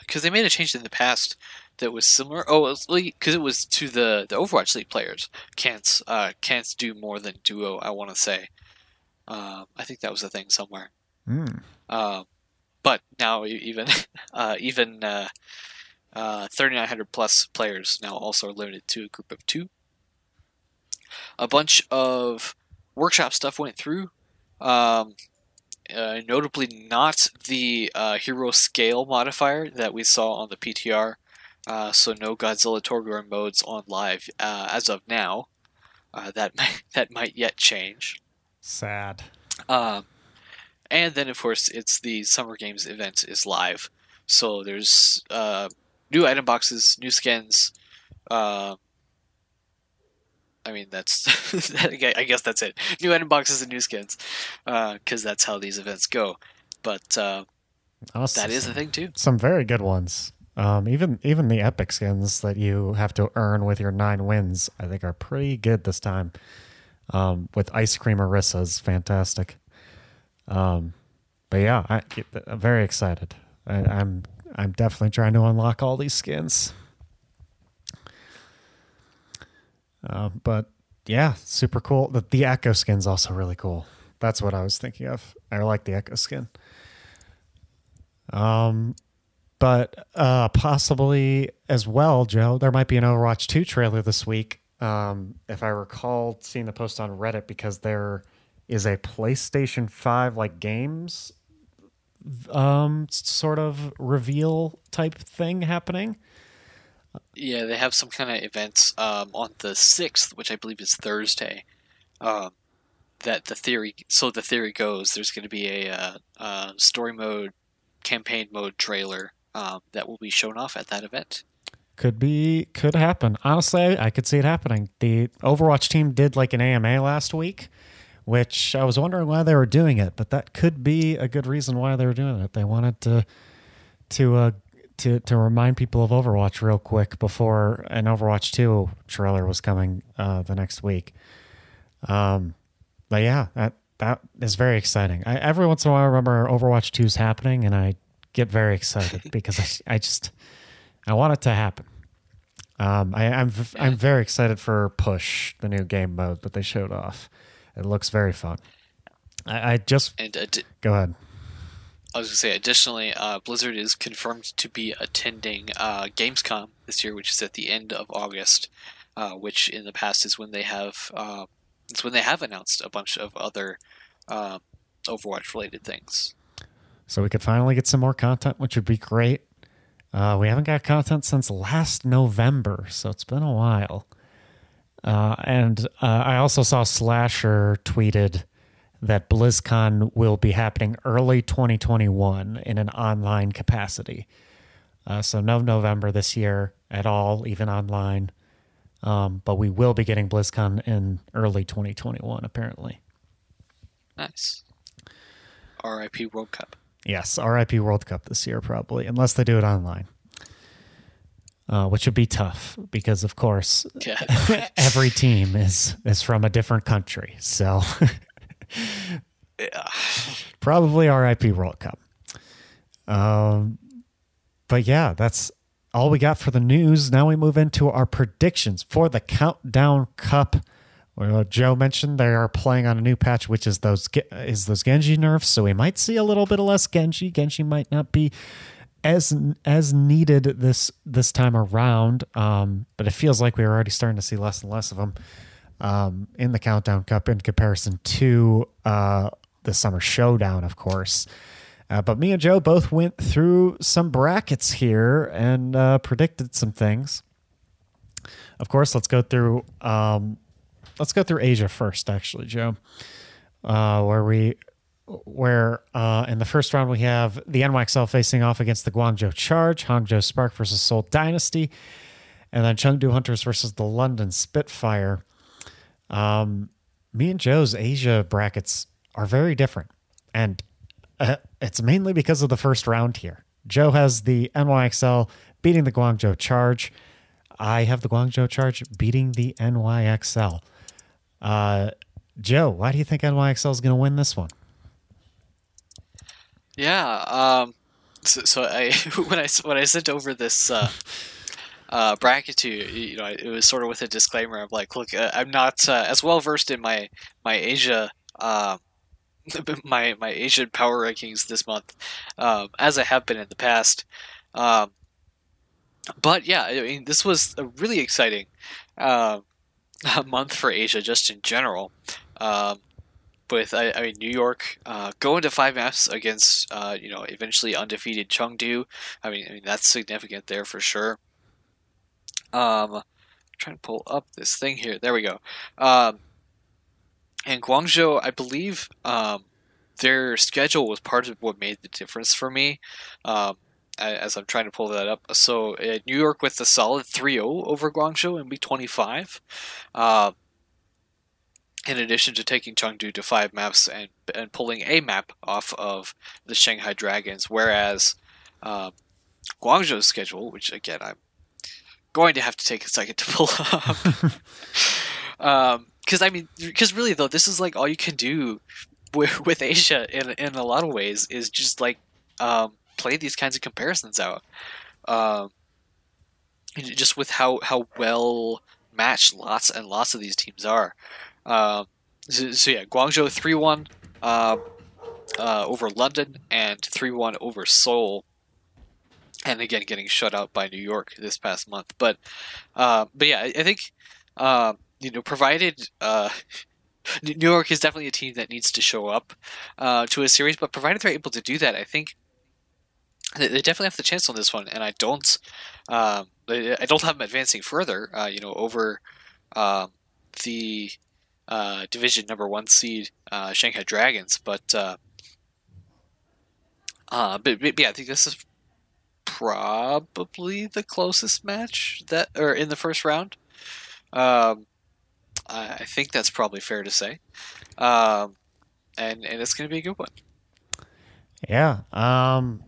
because they made a change in the past that was similar. Oh, because it was to the the Overwatch League players can't uh, can't do more than duo. I want to say. Uh, I think that was the thing somewhere. Mm. Uh, but now even uh, even uh, uh, 3900 plus players now also are limited to a group of two. A bunch of workshop stuff went through. Um, uh, notably not the uh, hero scale modifier that we saw on the PTR. Uh, so no Godzilla Torgor modes on live uh, as of now. Uh, that might, that might yet change. Sad. Um, and then of course it's the Summer Games event is live, so there's uh, new item boxes, new skins. I mean, that's I guess that's it. New item boxes and new skins, because uh, that's how these events go. But uh, awesome. that is the thing too. Some very good ones. Um, even even the epic skins that you have to earn with your nine wins, I think, are pretty good this time. Um, with ice cream Orisa is fantastic. Um, but yeah, I, am very excited. I, I'm I'm definitely trying to unlock all these skins. Uh, but yeah, super cool. The, the Echo skin's also really cool. That's what I was thinking of. I like the Echo skin. Um, but uh, possibly as well, Joe, there might be an Overwatch 2 trailer this week. Um, if I recall seeing the post on Reddit, because there is a PlayStation 5 like games um sort of reveal type thing happening. Yeah, they have some kind of events um, on the sixth, which I believe is Thursday. Um, that the theory, so the theory goes, there's going to be a, uh, uh, story mode, campaign mode trailer um, that will be shown off at that event. Could be, could happen. Honestly, I could see it happening. The Overwatch team did like an AMA last week, which I was wondering why they were doing it, but that could be a good reason why they were doing it. They wanted to to uh, to to remind people of Overwatch real quick before an Overwatch 2 trailer was coming uh, the next week. Um, but yeah, that that is very exciting. I, every once in a while, I remember Overwatch 2 is happening, and I get very excited because I, I just I want it to happen. Um, I, I'm I'm very excited for Push, the new game mode that they showed off. It looks very fun. I, I just And uh, d- go ahead. I was gonna say, additionally, uh, Blizzard is confirmed to be attending uh, Gamescom this year, which is at the end of August. Uh, which in the past is when they have uh, it's when they have announced a bunch of other uh, Overwatch related things. So we could finally get some more content, which would be great. Uh, we haven't got content since last November, so it's been a while. Uh, and uh, I also saw Slasher tweeted that BlizzCon will be happening early 2021 in an online capacity. Uh, so no November this year at all, even online. Um, but we will be getting BlizzCon in early 2021, apparently. Nice. R.I.P. World Cup. Yes, RIP World Cup this year, probably, unless they do it online. Uh, which would be tough because, of course, Yeah. every team is is from a different country. So yeah. probably RIP World Cup. Um, but yeah, that's all we got for the news. Now we move into our predictions for the Countdown Cup. Well, Joe mentioned they are playing on a new patch, which is those is those Genji nerfs. So we might see a little bit of less Genji. Genji might not be as as needed this this time around. Um, but it feels like we're already starting to see less and less of them um, in the Countdown Cup in comparison to uh, the Summer Showdown, of course. Uh, but me and Joe both went through some brackets here and uh, predicted some things. Of course, let's go through. Um, let's go through Asia first, actually, Joe. Uh, where we, where uh, in the first round we have the NYXL facing off against the Guangzhou Charge, Hangzhou Spark versus Seoul Dynasty, and then Chengdu Hunters versus the London Spitfire. Um, me and Joe's Asia brackets are very different, and uh, it's mainly because of the first round here. Joe has the NYXL beating the Guangzhou Charge. I have the Guangzhou Charge beating the NYXL. Uh, Joe, why do you think NYXL is going to win this one? Yeah. Um, so, so I when I when I sent over this uh, uh, bracket to you, you know, it was sort of with a disclaimer of like, look, uh, I'm not uh, as well versed in my my Asia. Uh, my my Asian power rankings this month, um, as I have been in the past. Um, but yeah, I mean, this was a really exciting uh, month for Asia just in general. Um, with I, I mean New York uh, going to five maps against uh, you know eventually undefeated Chengdu. I mean I mean that's significant there for sure. Um, trying to pull up this thing here. There we go. Um, and Guangzhou, I believe um, their schedule was part of what made the difference for me. Um, as I'm trying to pull that up. So uh, New York with a solid 3-0 over Guangzhou in week 25. Uh, in addition to taking Chengdu to five maps and and pulling a map off of the Shanghai Dragons, whereas um, Guangzhou's schedule, which again I'm going to have to take a second to pull up, because um, I mean, because really though, this is like all you can do with, with Asia in in a lot of ways is just like um, play these kinds of comparisons out, um, just with how how well matched lots and lots of these teams are. Uh, so, so, yeah, Guangzhou three one uh, uh, over London and three one over Seoul, and again getting shut out by New York this past month. But uh, but yeah, I, think uh, you know provided. Uh, New York is definitely a team that needs to show up to a series, but provided they're able to do that, I think they definitely have the chance on this one. And I don't, um, I don't have them advancing further. you know, over um, the uh, division number one seed uh, Shanghai Dragons, but, uh, but, but yeah, I think this is probably the closest match that or in the first round. Um, I think that's probably fair to say, um, and and it's going to be a good one. Yeah, um,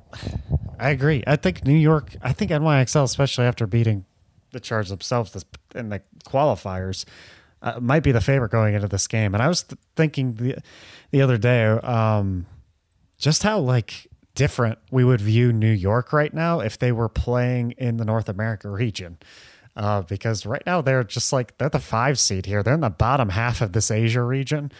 I agree. I think New York. I think NYXL, especially after beating the Charge themselves in the qualifiers, uh, might be the favorite going into this game. And I was th- thinking the the other day, um, just how like different we would view New York right now if they were playing in the North America region. Uh, because right now they're just like they're the five seed here. They're in the bottom half of this Asia region,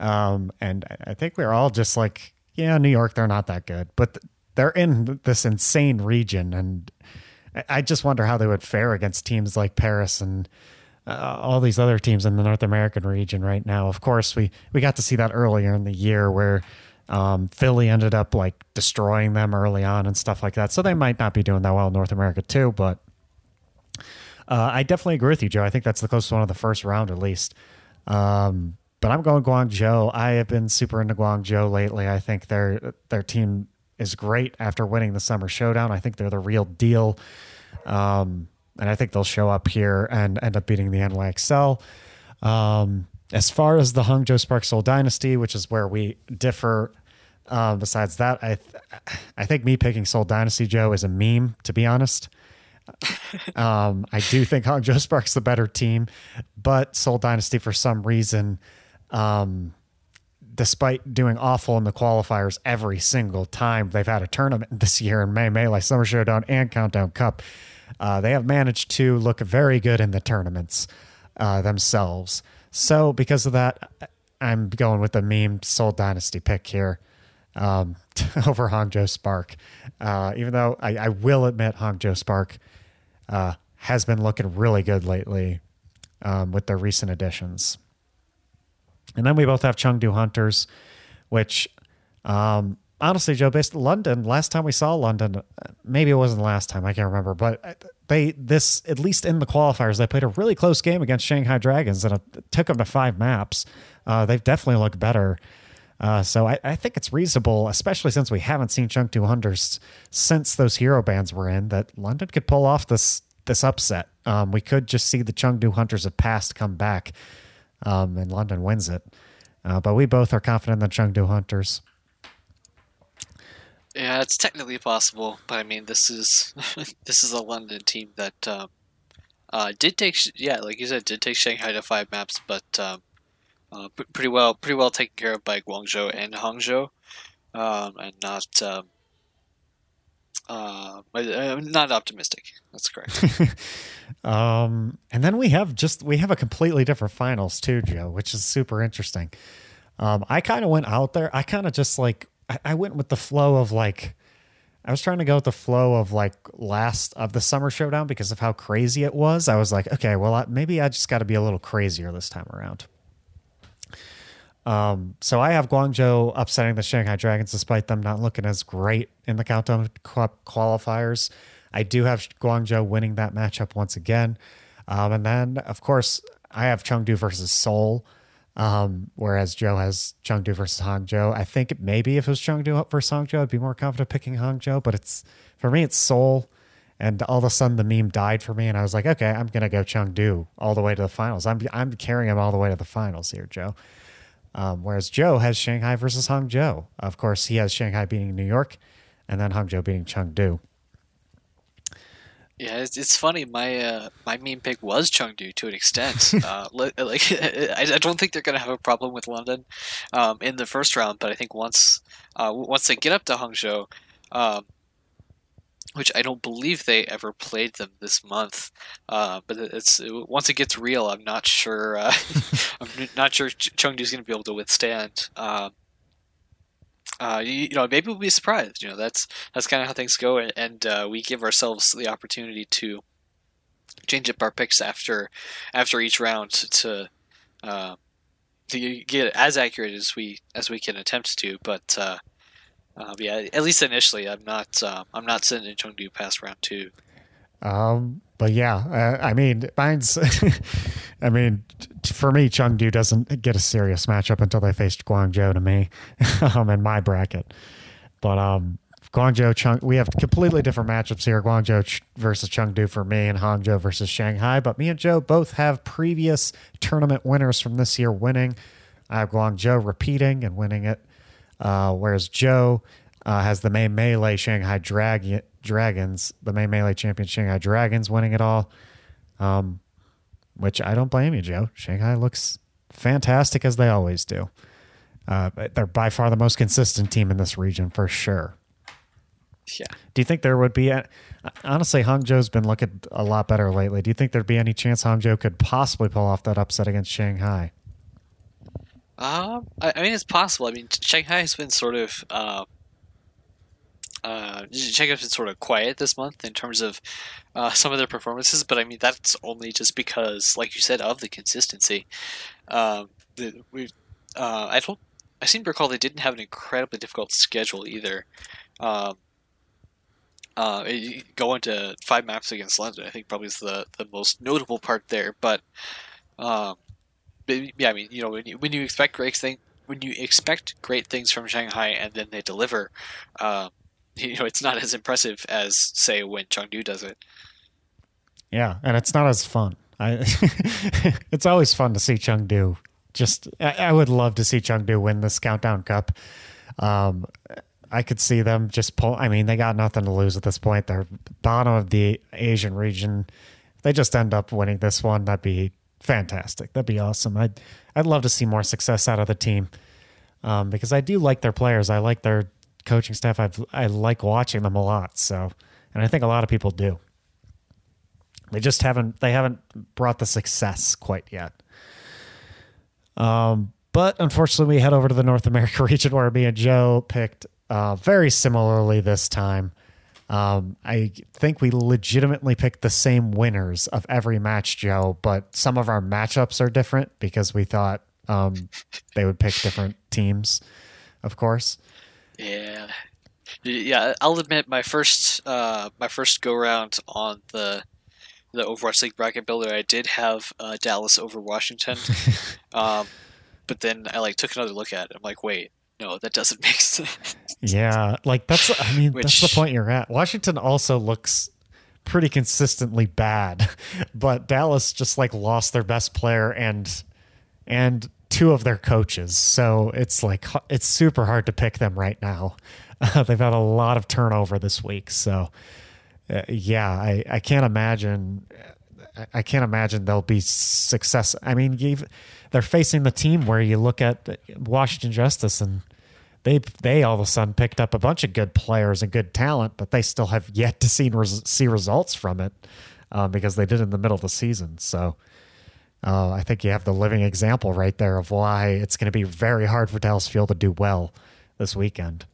um, and I think we're all just like, yeah, New York, they're not that good, but they're in this insane region, and I just wonder how they would fare against teams like Paris and uh, all these other teams in the North American region right now. Of course, we we got to see that earlier in the year where um, Philly ended up like destroying them early on and stuff like that. So they might not be doing that well in North America too, but. Uh, I definitely agree with you, Joe. I think that's the closest one of the first round, at least. Um, but I'm going Guangzhou. I have been super into Guangzhou lately. I think their their team is great after winning the summer showdown. I think they're the real deal. Um, and I think they'll show up here and end up beating the NYXL. Um, as far as the Hangzhou Spark Seoul Dynasty, which is where we differ, um, besides that, I th- I think me picking Seoul Dynasty Joe is a meme, to be honest. um, I do think Hangzhou Spark's the better team, but Seoul Dynasty for some reason um, despite doing awful in the qualifiers every single time they've had a tournament this year in May Melee Summer Showdown and Countdown Cup, uh, they have managed to look very good in the tournaments uh, themselves. So because of that, I'm going with the meme Seoul Dynasty pick here um, over Hangzhou Spark. Uh, even though I, I, will admit Hangzhou Spark uh, has been looking really good lately um, with their recent additions. And then we both have Chengdu Hunters, which um, honestly, Joe, based London, last time we saw London, maybe it wasn't the last time, I can't remember, but they, this, at least in the qualifiers, they played a really close game against Shanghai Dragons and it took them to five maps. Uh, they've definitely looked better. Uh, so I, I, think it's reasonable, especially since we haven't seen Chengdu Hunters since those hero bans were in, that London could pull off this this upset. Um, we could just see the Chengdu Hunters of past come back um, and London wins it. Uh, but we both are confident in the Chengdu Hunters. Yeah, it's technically possible, but I mean, this is this is a London team that um, uh, did take, yeah, like you said, did take Shanghai to five maps, but um, uh, pretty well, pretty well taken care of by Guangzhou and Hangzhou, um, and not um, uh, uh, not optimistic. That's correct. um, and then we have just we have a completely different finals too, Joe, which is super interesting. Um, I kind of went out there. I kind of just like I, went with the flow of like I was trying to go with the flow of like last of the summer showdown because of how crazy it was. I was like, okay, well, I, maybe I just got to be a little crazier this time around. Um, so I have Guangzhou upsetting the Shanghai Dragons despite them not looking as great in the Countdown Cup qualifiers. I do have Guangzhou winning that matchup once again. Um, and then, of course, I have Chengdu versus Seoul, um, whereas Joe has Chengdu versus Hangzhou. I think maybe if it was Chengdu versus Hangzhou, I'd be more confident picking Hangzhou, but it's for me, it's Seoul. And all of a sudden, the meme died for me, and I was like, okay, I'm gonna go Chengdu all the way to the finals. I'm I'm carrying him all the way to the finals here, Joe. Um, whereas Joe has Shanghai versus Hangzhou. Of course, he has Shanghai beating New York, and then Hangzhou beating Chengdu. Yeah, it's, it's funny. My uh, my meme pick was Chengdu to an extent. uh, like, I, don't think they're going to have a problem with London um, in the first round, but I think once uh, once they get up to Hangzhou, um, which I don't believe they ever played them this month. Uh, but it's once it gets real, I'm not sure. Uh, I'm not sure Chengdu is going to be able to withstand. Uh, uh, you, you, know, maybe we'll be surprised. You know, that's that's kind of how things go, and, and uh, we give ourselves the opportunity to change up our picks after after each round to uh, to get as accurate as we as we can attempt to. But uh, yeah, at least initially, I'm not. Uh, I'm not sending Chengdu past round two. Um, but yeah, uh, I mean, mine's. I mean, for me, Chengdu doesn't get a serious matchup until they face Guangzhou to me, um, in my bracket. But um, Guangzhou, Chung, we have completely different matchups here. Guangzhou versus Chengdu for me, and Hangzhou versus Shanghai. But me and Joe both have previous tournament winners from this year winning. I have Guangzhou repeating and winning it. Uh, whereas Joe uh, has the May Melee Shanghai Drag- Dragons, the May Melee champion Shanghai Dragons winning it all. Um, which I don't blame you, Joe. Shanghai looks fantastic as they always do. Uh, they're by far the most consistent team in this region for sure. Yeah. Do you think there would be? A, honestly, Hangzhou's been looking a lot better lately. Do you think there'd be any chance Hangzhou could possibly pull off that upset against Shanghai? Um, I, I mean, it's possible. I mean, Shanghai has been sort of. Uh, uh, Shanghai's been sort of quiet this month in terms of uh, some of their performances, but I mean that's only just because, like you said, of the consistency. Um, we, uh, I don't, I seem to recall they didn't have an incredibly difficult schedule either. Um, uh, going to five maps against London, I think probably is the, the most notable part there. But, um, yeah, I mean, you know, when you, when you expect great thing, when you expect great things from Shanghai and then they deliver, uh, you know, it's not as impressive as say when Chengdu does it. Yeah, and it's not as fun. I, it's always fun to see Chengdu. Just, I, I would love to see Chengdu win this Countdown Cup. Um, I could see them just pull. I mean, they got nothing to lose at this point. They're bottom of the Asian region. If they just end up winning this one. That'd be fantastic. That'd be awesome. I'd I'd love to see more success out of the team um, because I do like their players. I like their coaching staff. I I like watching them a lot. So, and I think a lot of people do. They just haven't they haven't brought the success quite yet. Um, but unfortunately, we head over to the North America region where me and Joe picked uh, very similarly this time. Um, I think we legitimately picked the same winners of every match, Joe, but some of our matchups are different because we thought um, they would pick different teams, of course. Yeah, yeah. I'll admit my first uh, my first go round on the the Overwatch League bracket builder, I did have uh, Dallas over Washington, um, but then I like took another look at it. I'm like, wait, no, that doesn't make sense. Yeah, like that's I mean Which, that's the point you're at. Washington also looks pretty consistently bad, but Dallas just like lost their best player and and two of their coaches. So it's like it's super hard to pick them right now. Uh, they've had a lot of turnover this week, so uh, yeah, I I can't imagine I can't imagine they'll be success. I mean, they're facing the team where you look at Washington Justice and they they all of a sudden picked up a bunch of good players and good talent, but they still have yet to see see results from it um, because they did in the middle of the season. So uh, I think you have the living example right there of why it's going to be very hard for Dallas Fuel to do well this weekend.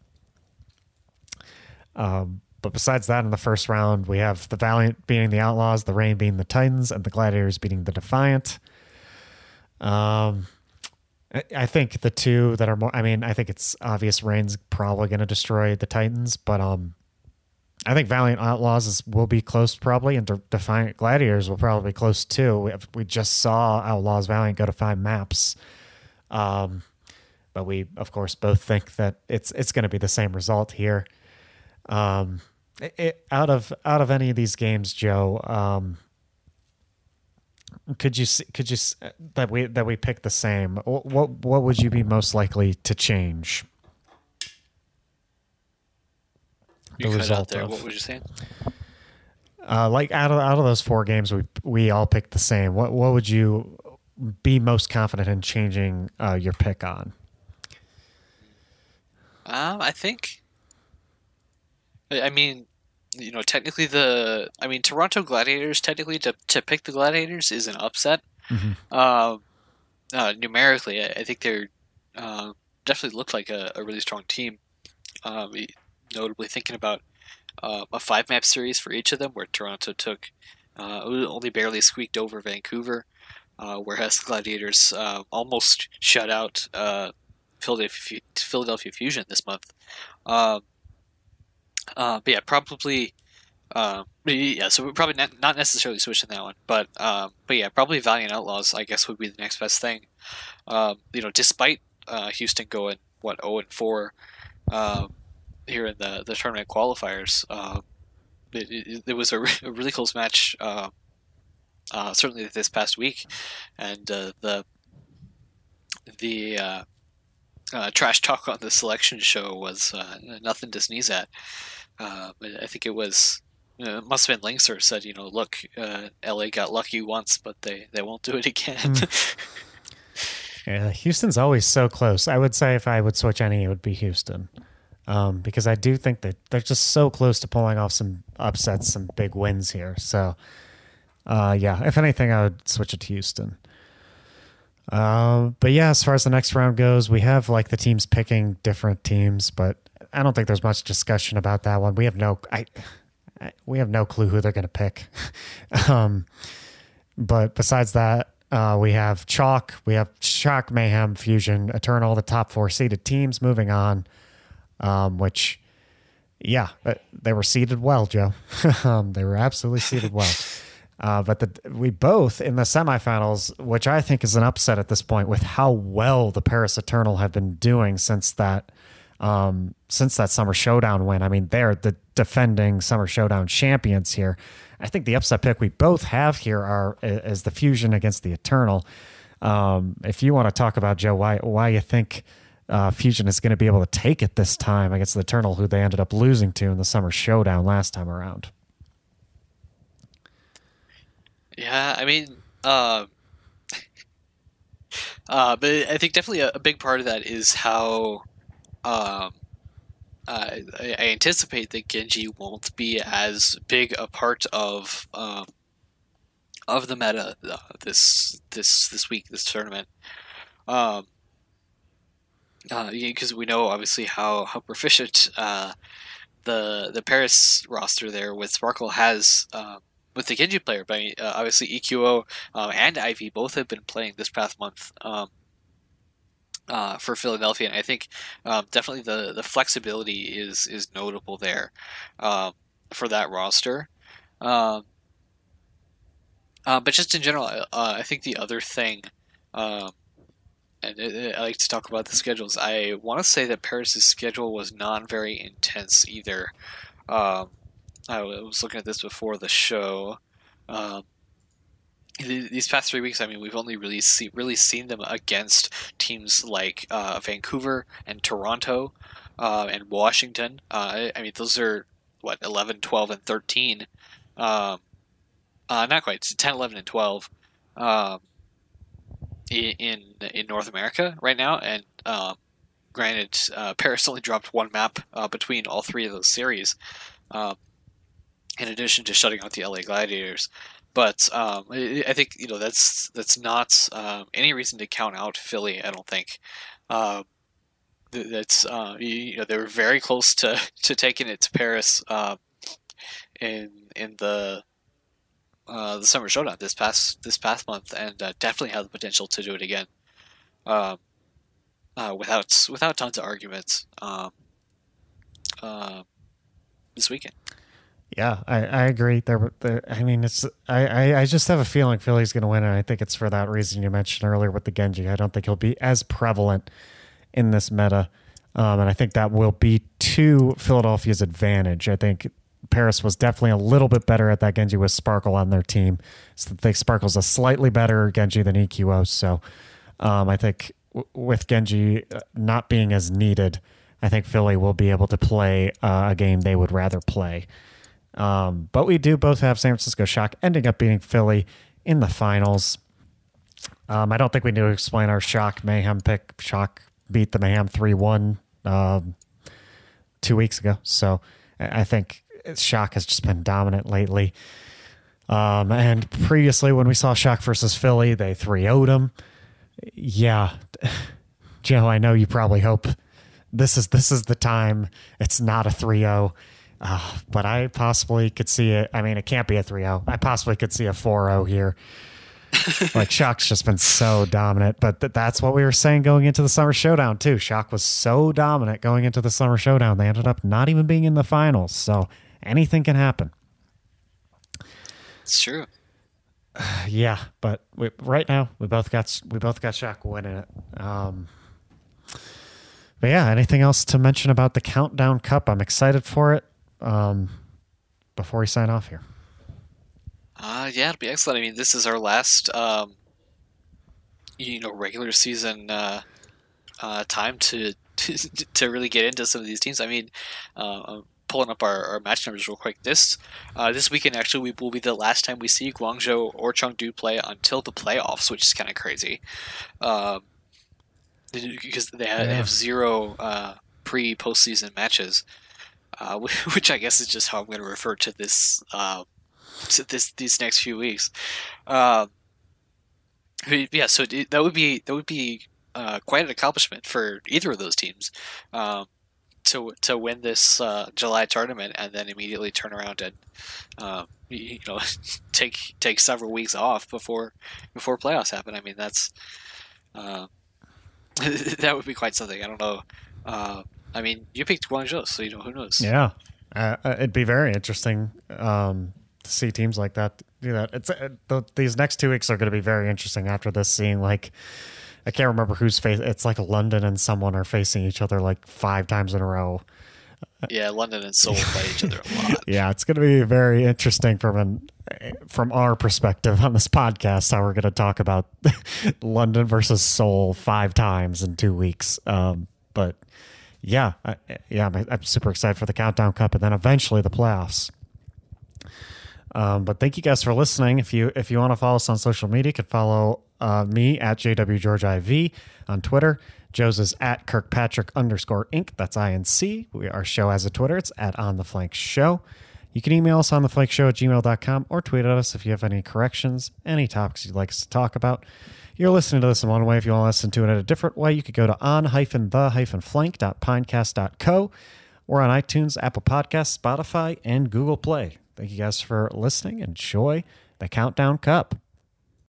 Um, but besides that, in the first round, we have the Valiant beating the Outlaws, the Reign beating the Titans, and the Gladiators beating the Defiant. Um, I think the two that are more. I mean, I think it's obvious Reign's probably going to destroy the Titans, but um, I think Valiant Outlaws is, will be close probably, and De- Defiant Gladiators will probably be close too. We, have, we just saw Outlaws Valiant go to five maps, um, but we of course both think that it's it's going to be the same result here. Um, it, it, out of out of any of these games, Joe, um, could you could you that we that we pick the same? What what would you be most likely to change? You the result there. Of, what was you saying? Uh, like out of out of those four games, we we all picked the same. What what would you be most confident in changing uh, your pick on? Um, I think. I mean, you know, technically the, I mean, Toronto Gladiators, technically to, to pick the Gladiators is an upset. Mm-hmm. Uh, uh, numerically, I, I, think they're uh, definitely look like a, a, really strong team. Um, notably thinking about uh, a five map series for each of them, where Toronto took uh, only barely squeaked over Vancouver, uh, whereas Gladiators almost shut out Philadelphia, Philadelphia Fusion this month. Um, uh, but yeah, probably. Uh, yeah, so we're probably not, not necessarily switching that one, but um, but yeah, probably Valiant Outlaws. I guess would be the next best thing. Um, you know, despite uh, Houston going what zero and four uh, here in the the tournament qualifiers, uh, it, it, it, was a, re- a, really close match. Uh, uh, certainly this past week, and uh, the the uh, uh, trash talk on the selection show was uh, nothing to sneeze at. Uh, I think it was it must have been Linkzr said, you know, look, uh, LA got lucky once, but they, they won't do it again. Mm. yeah, Houston's always so close. I would say if I would switch any, it would be Houston. Um, because I do think that they're just so close to pulling off some upsets, some big wins here. So, uh, yeah, if anything, I would switch it to Houston. Uh, but yeah, as far as the next round goes, we have like the teams picking different teams, but I don't think there's much discussion about that one. We have no, I, I we have no clue who they're going to pick. um, but besides that, uh, we have Chalk, we have Shock, Mayhem, Fusion, Eternal, the top four seeded teams moving on, um, which, yeah, uh, they were seeded well, Joe. um, they were absolutely seeded well. Uh, but the, we both in the semifinals, which I think is an upset at this point, with how well the Paris Eternal have been doing since that um, since that Summer Showdown win. I mean, they're the defending Summer Showdown champions here. I think the upset pick we both have here are is the Fusion against the Eternal. Um, if you want to talk about Joe, why why you think uh, Fusion is going to be able to take it this time against the Eternal, who they ended up losing to in the Summer Showdown last time around? Yeah, I mean, uh, uh, but I think definitely a, a, big part of that is how um, I, I, anticipate that Genji won't be as big a part of um, of the meta uh, this this this week this tournament. Um, because uh, we know obviously how how proficient uh, the the Paris roster there with Sparkle has um, with the Genji player. But uh, obviously, EQO um, and Ivy both have been playing this past month um, uh, for Philadelphia, and I think um, definitely the the flexibility is is notable there for that roster. Um, uh, but just in general, uh, I think the other thing. And it, it, I like to talk about the schedules. I want to say that Paris's schedule was not very intense either. Um, I was looking at this before the show. Um, these past three weeks, I mean, we've only really see, really seen them against teams like uh, Vancouver and Toronto uh, and Washington. Uh, I mean, those are what 11, 12, and 13. Um, uh, not quite 10, 11, and 12 um, in in North America right now. And um, granted, uh, Paris only dropped one map uh, between all three of those series. Um, in addition to shutting out the LA Gladiators. But um, I think you know that's that's not um, any reason to count out Philly. I don't think. Uh, that's you know they were very close to, to taking it to Paris uh, in in the uh, the summer showdown this past this past month, and uh, definitely have the potential to do it again, um, uh, without without tons of arguments um, uh, this weekend. Yeah, I, I agree. There, there, I mean, it's I, I, I just have a feeling Philly's going to win, and I think it's for that reason you mentioned earlier with the Genji. I don't think he'll be as prevalent in this meta, um, and I think that will be to Philadelphia's advantage. I think Paris was definitely a little bit better at that Genji with Sparkle on their team. So think Sparkle's a slightly better Genji than EQO. So um, I think w- with Genji uh, not being as needed, I think Philly will be able to play uh, a game they would rather play. Um, but we do both have San Francisco Shock ending up beating Philly in the finals. Um, I don't think we need to explain our Shock Mayhem pick. Shock beat the Mayhem 3 1 um, two weeks ago. So I think Shock has just been dominant lately. Um, and previously, when we saw Shock versus Philly, they 3 0'd them. Yeah. Joe, I know you probably hope this is this is the time. It's not a 3 0. Uh, but I possibly could see it. I mean, it can't be a 3 0. I possibly could see a 4 0 here. like Shock's just been so dominant, but th- that's what we were saying going into the summer showdown too. Shock was so dominant going into the summer showdown, they ended up not even being in the finals. So anything can happen. It's true. yeah, but we, right now we both got we both got Shock winning it. Um, but yeah, anything else to mention about the Countdown Cup? I'm excited for it um, before we sign off here? Uh, yeah, it'll be excellent. I mean, this is our last, um, you know, regular season uh, uh, time to, to, to really get into some of these teams. I mean, uh, I'm pulling up our, our match numbers real quick. This uh, this weekend actually we will be the last time we see Guangzhou or Chengdu play until the playoffs, which is kind of crazy. Um, because they have, yeah. they have zero uh, pre postseason matches, uh, which I guess is just how I'm going to refer to this uh, to this these next few weeks. Um, yeah, so that would be that would be uh, quite an accomplishment for either of those teams um, to to win this uh, July tournament and then immediately turn around and uh, you know take take several weeks off before before playoffs happen. I mean that's uh, that would be quite something. I don't know. Uh, I mean, you picked Guangzhou, so you know who knows. Yeah, uh, it'd be very interesting um, to see teams like that do that. It's th- these next two weeks are going to be very interesting after this. Seeing like I can't remember who's face. It's like London and someone are facing each other like five times in a row. Yeah, London and Seoul play each other a lot. yeah, it's going to be very interesting from an from our perspective on this podcast how we're going to talk about London versus Seoul five times in two weeks. Um, but yeah, I, yeah, I'm, I'm, super excited for the Countdown Cup and then eventually the playoffs. Um, but thank you guys for listening. If you if you want to follow us on social media, you can follow uh, me at JWGeorgeIV on Twitter. Joe's is at Kirkpatrick underscore Inc. That's INC. We, our show has a Twitter. It's at On the Flank Show. You can email us on the flank show at gmail.com or tweet at us if you have any corrections, any topics you'd like us to talk about. You're listening to this in one way. If you want to listen to it in a different way, you could go to on-the-flank.pinecast.co. We're on iTunes, Apple Podcasts, Spotify, and Google Play. Thank you guys for listening. Enjoy the Countdown Cup.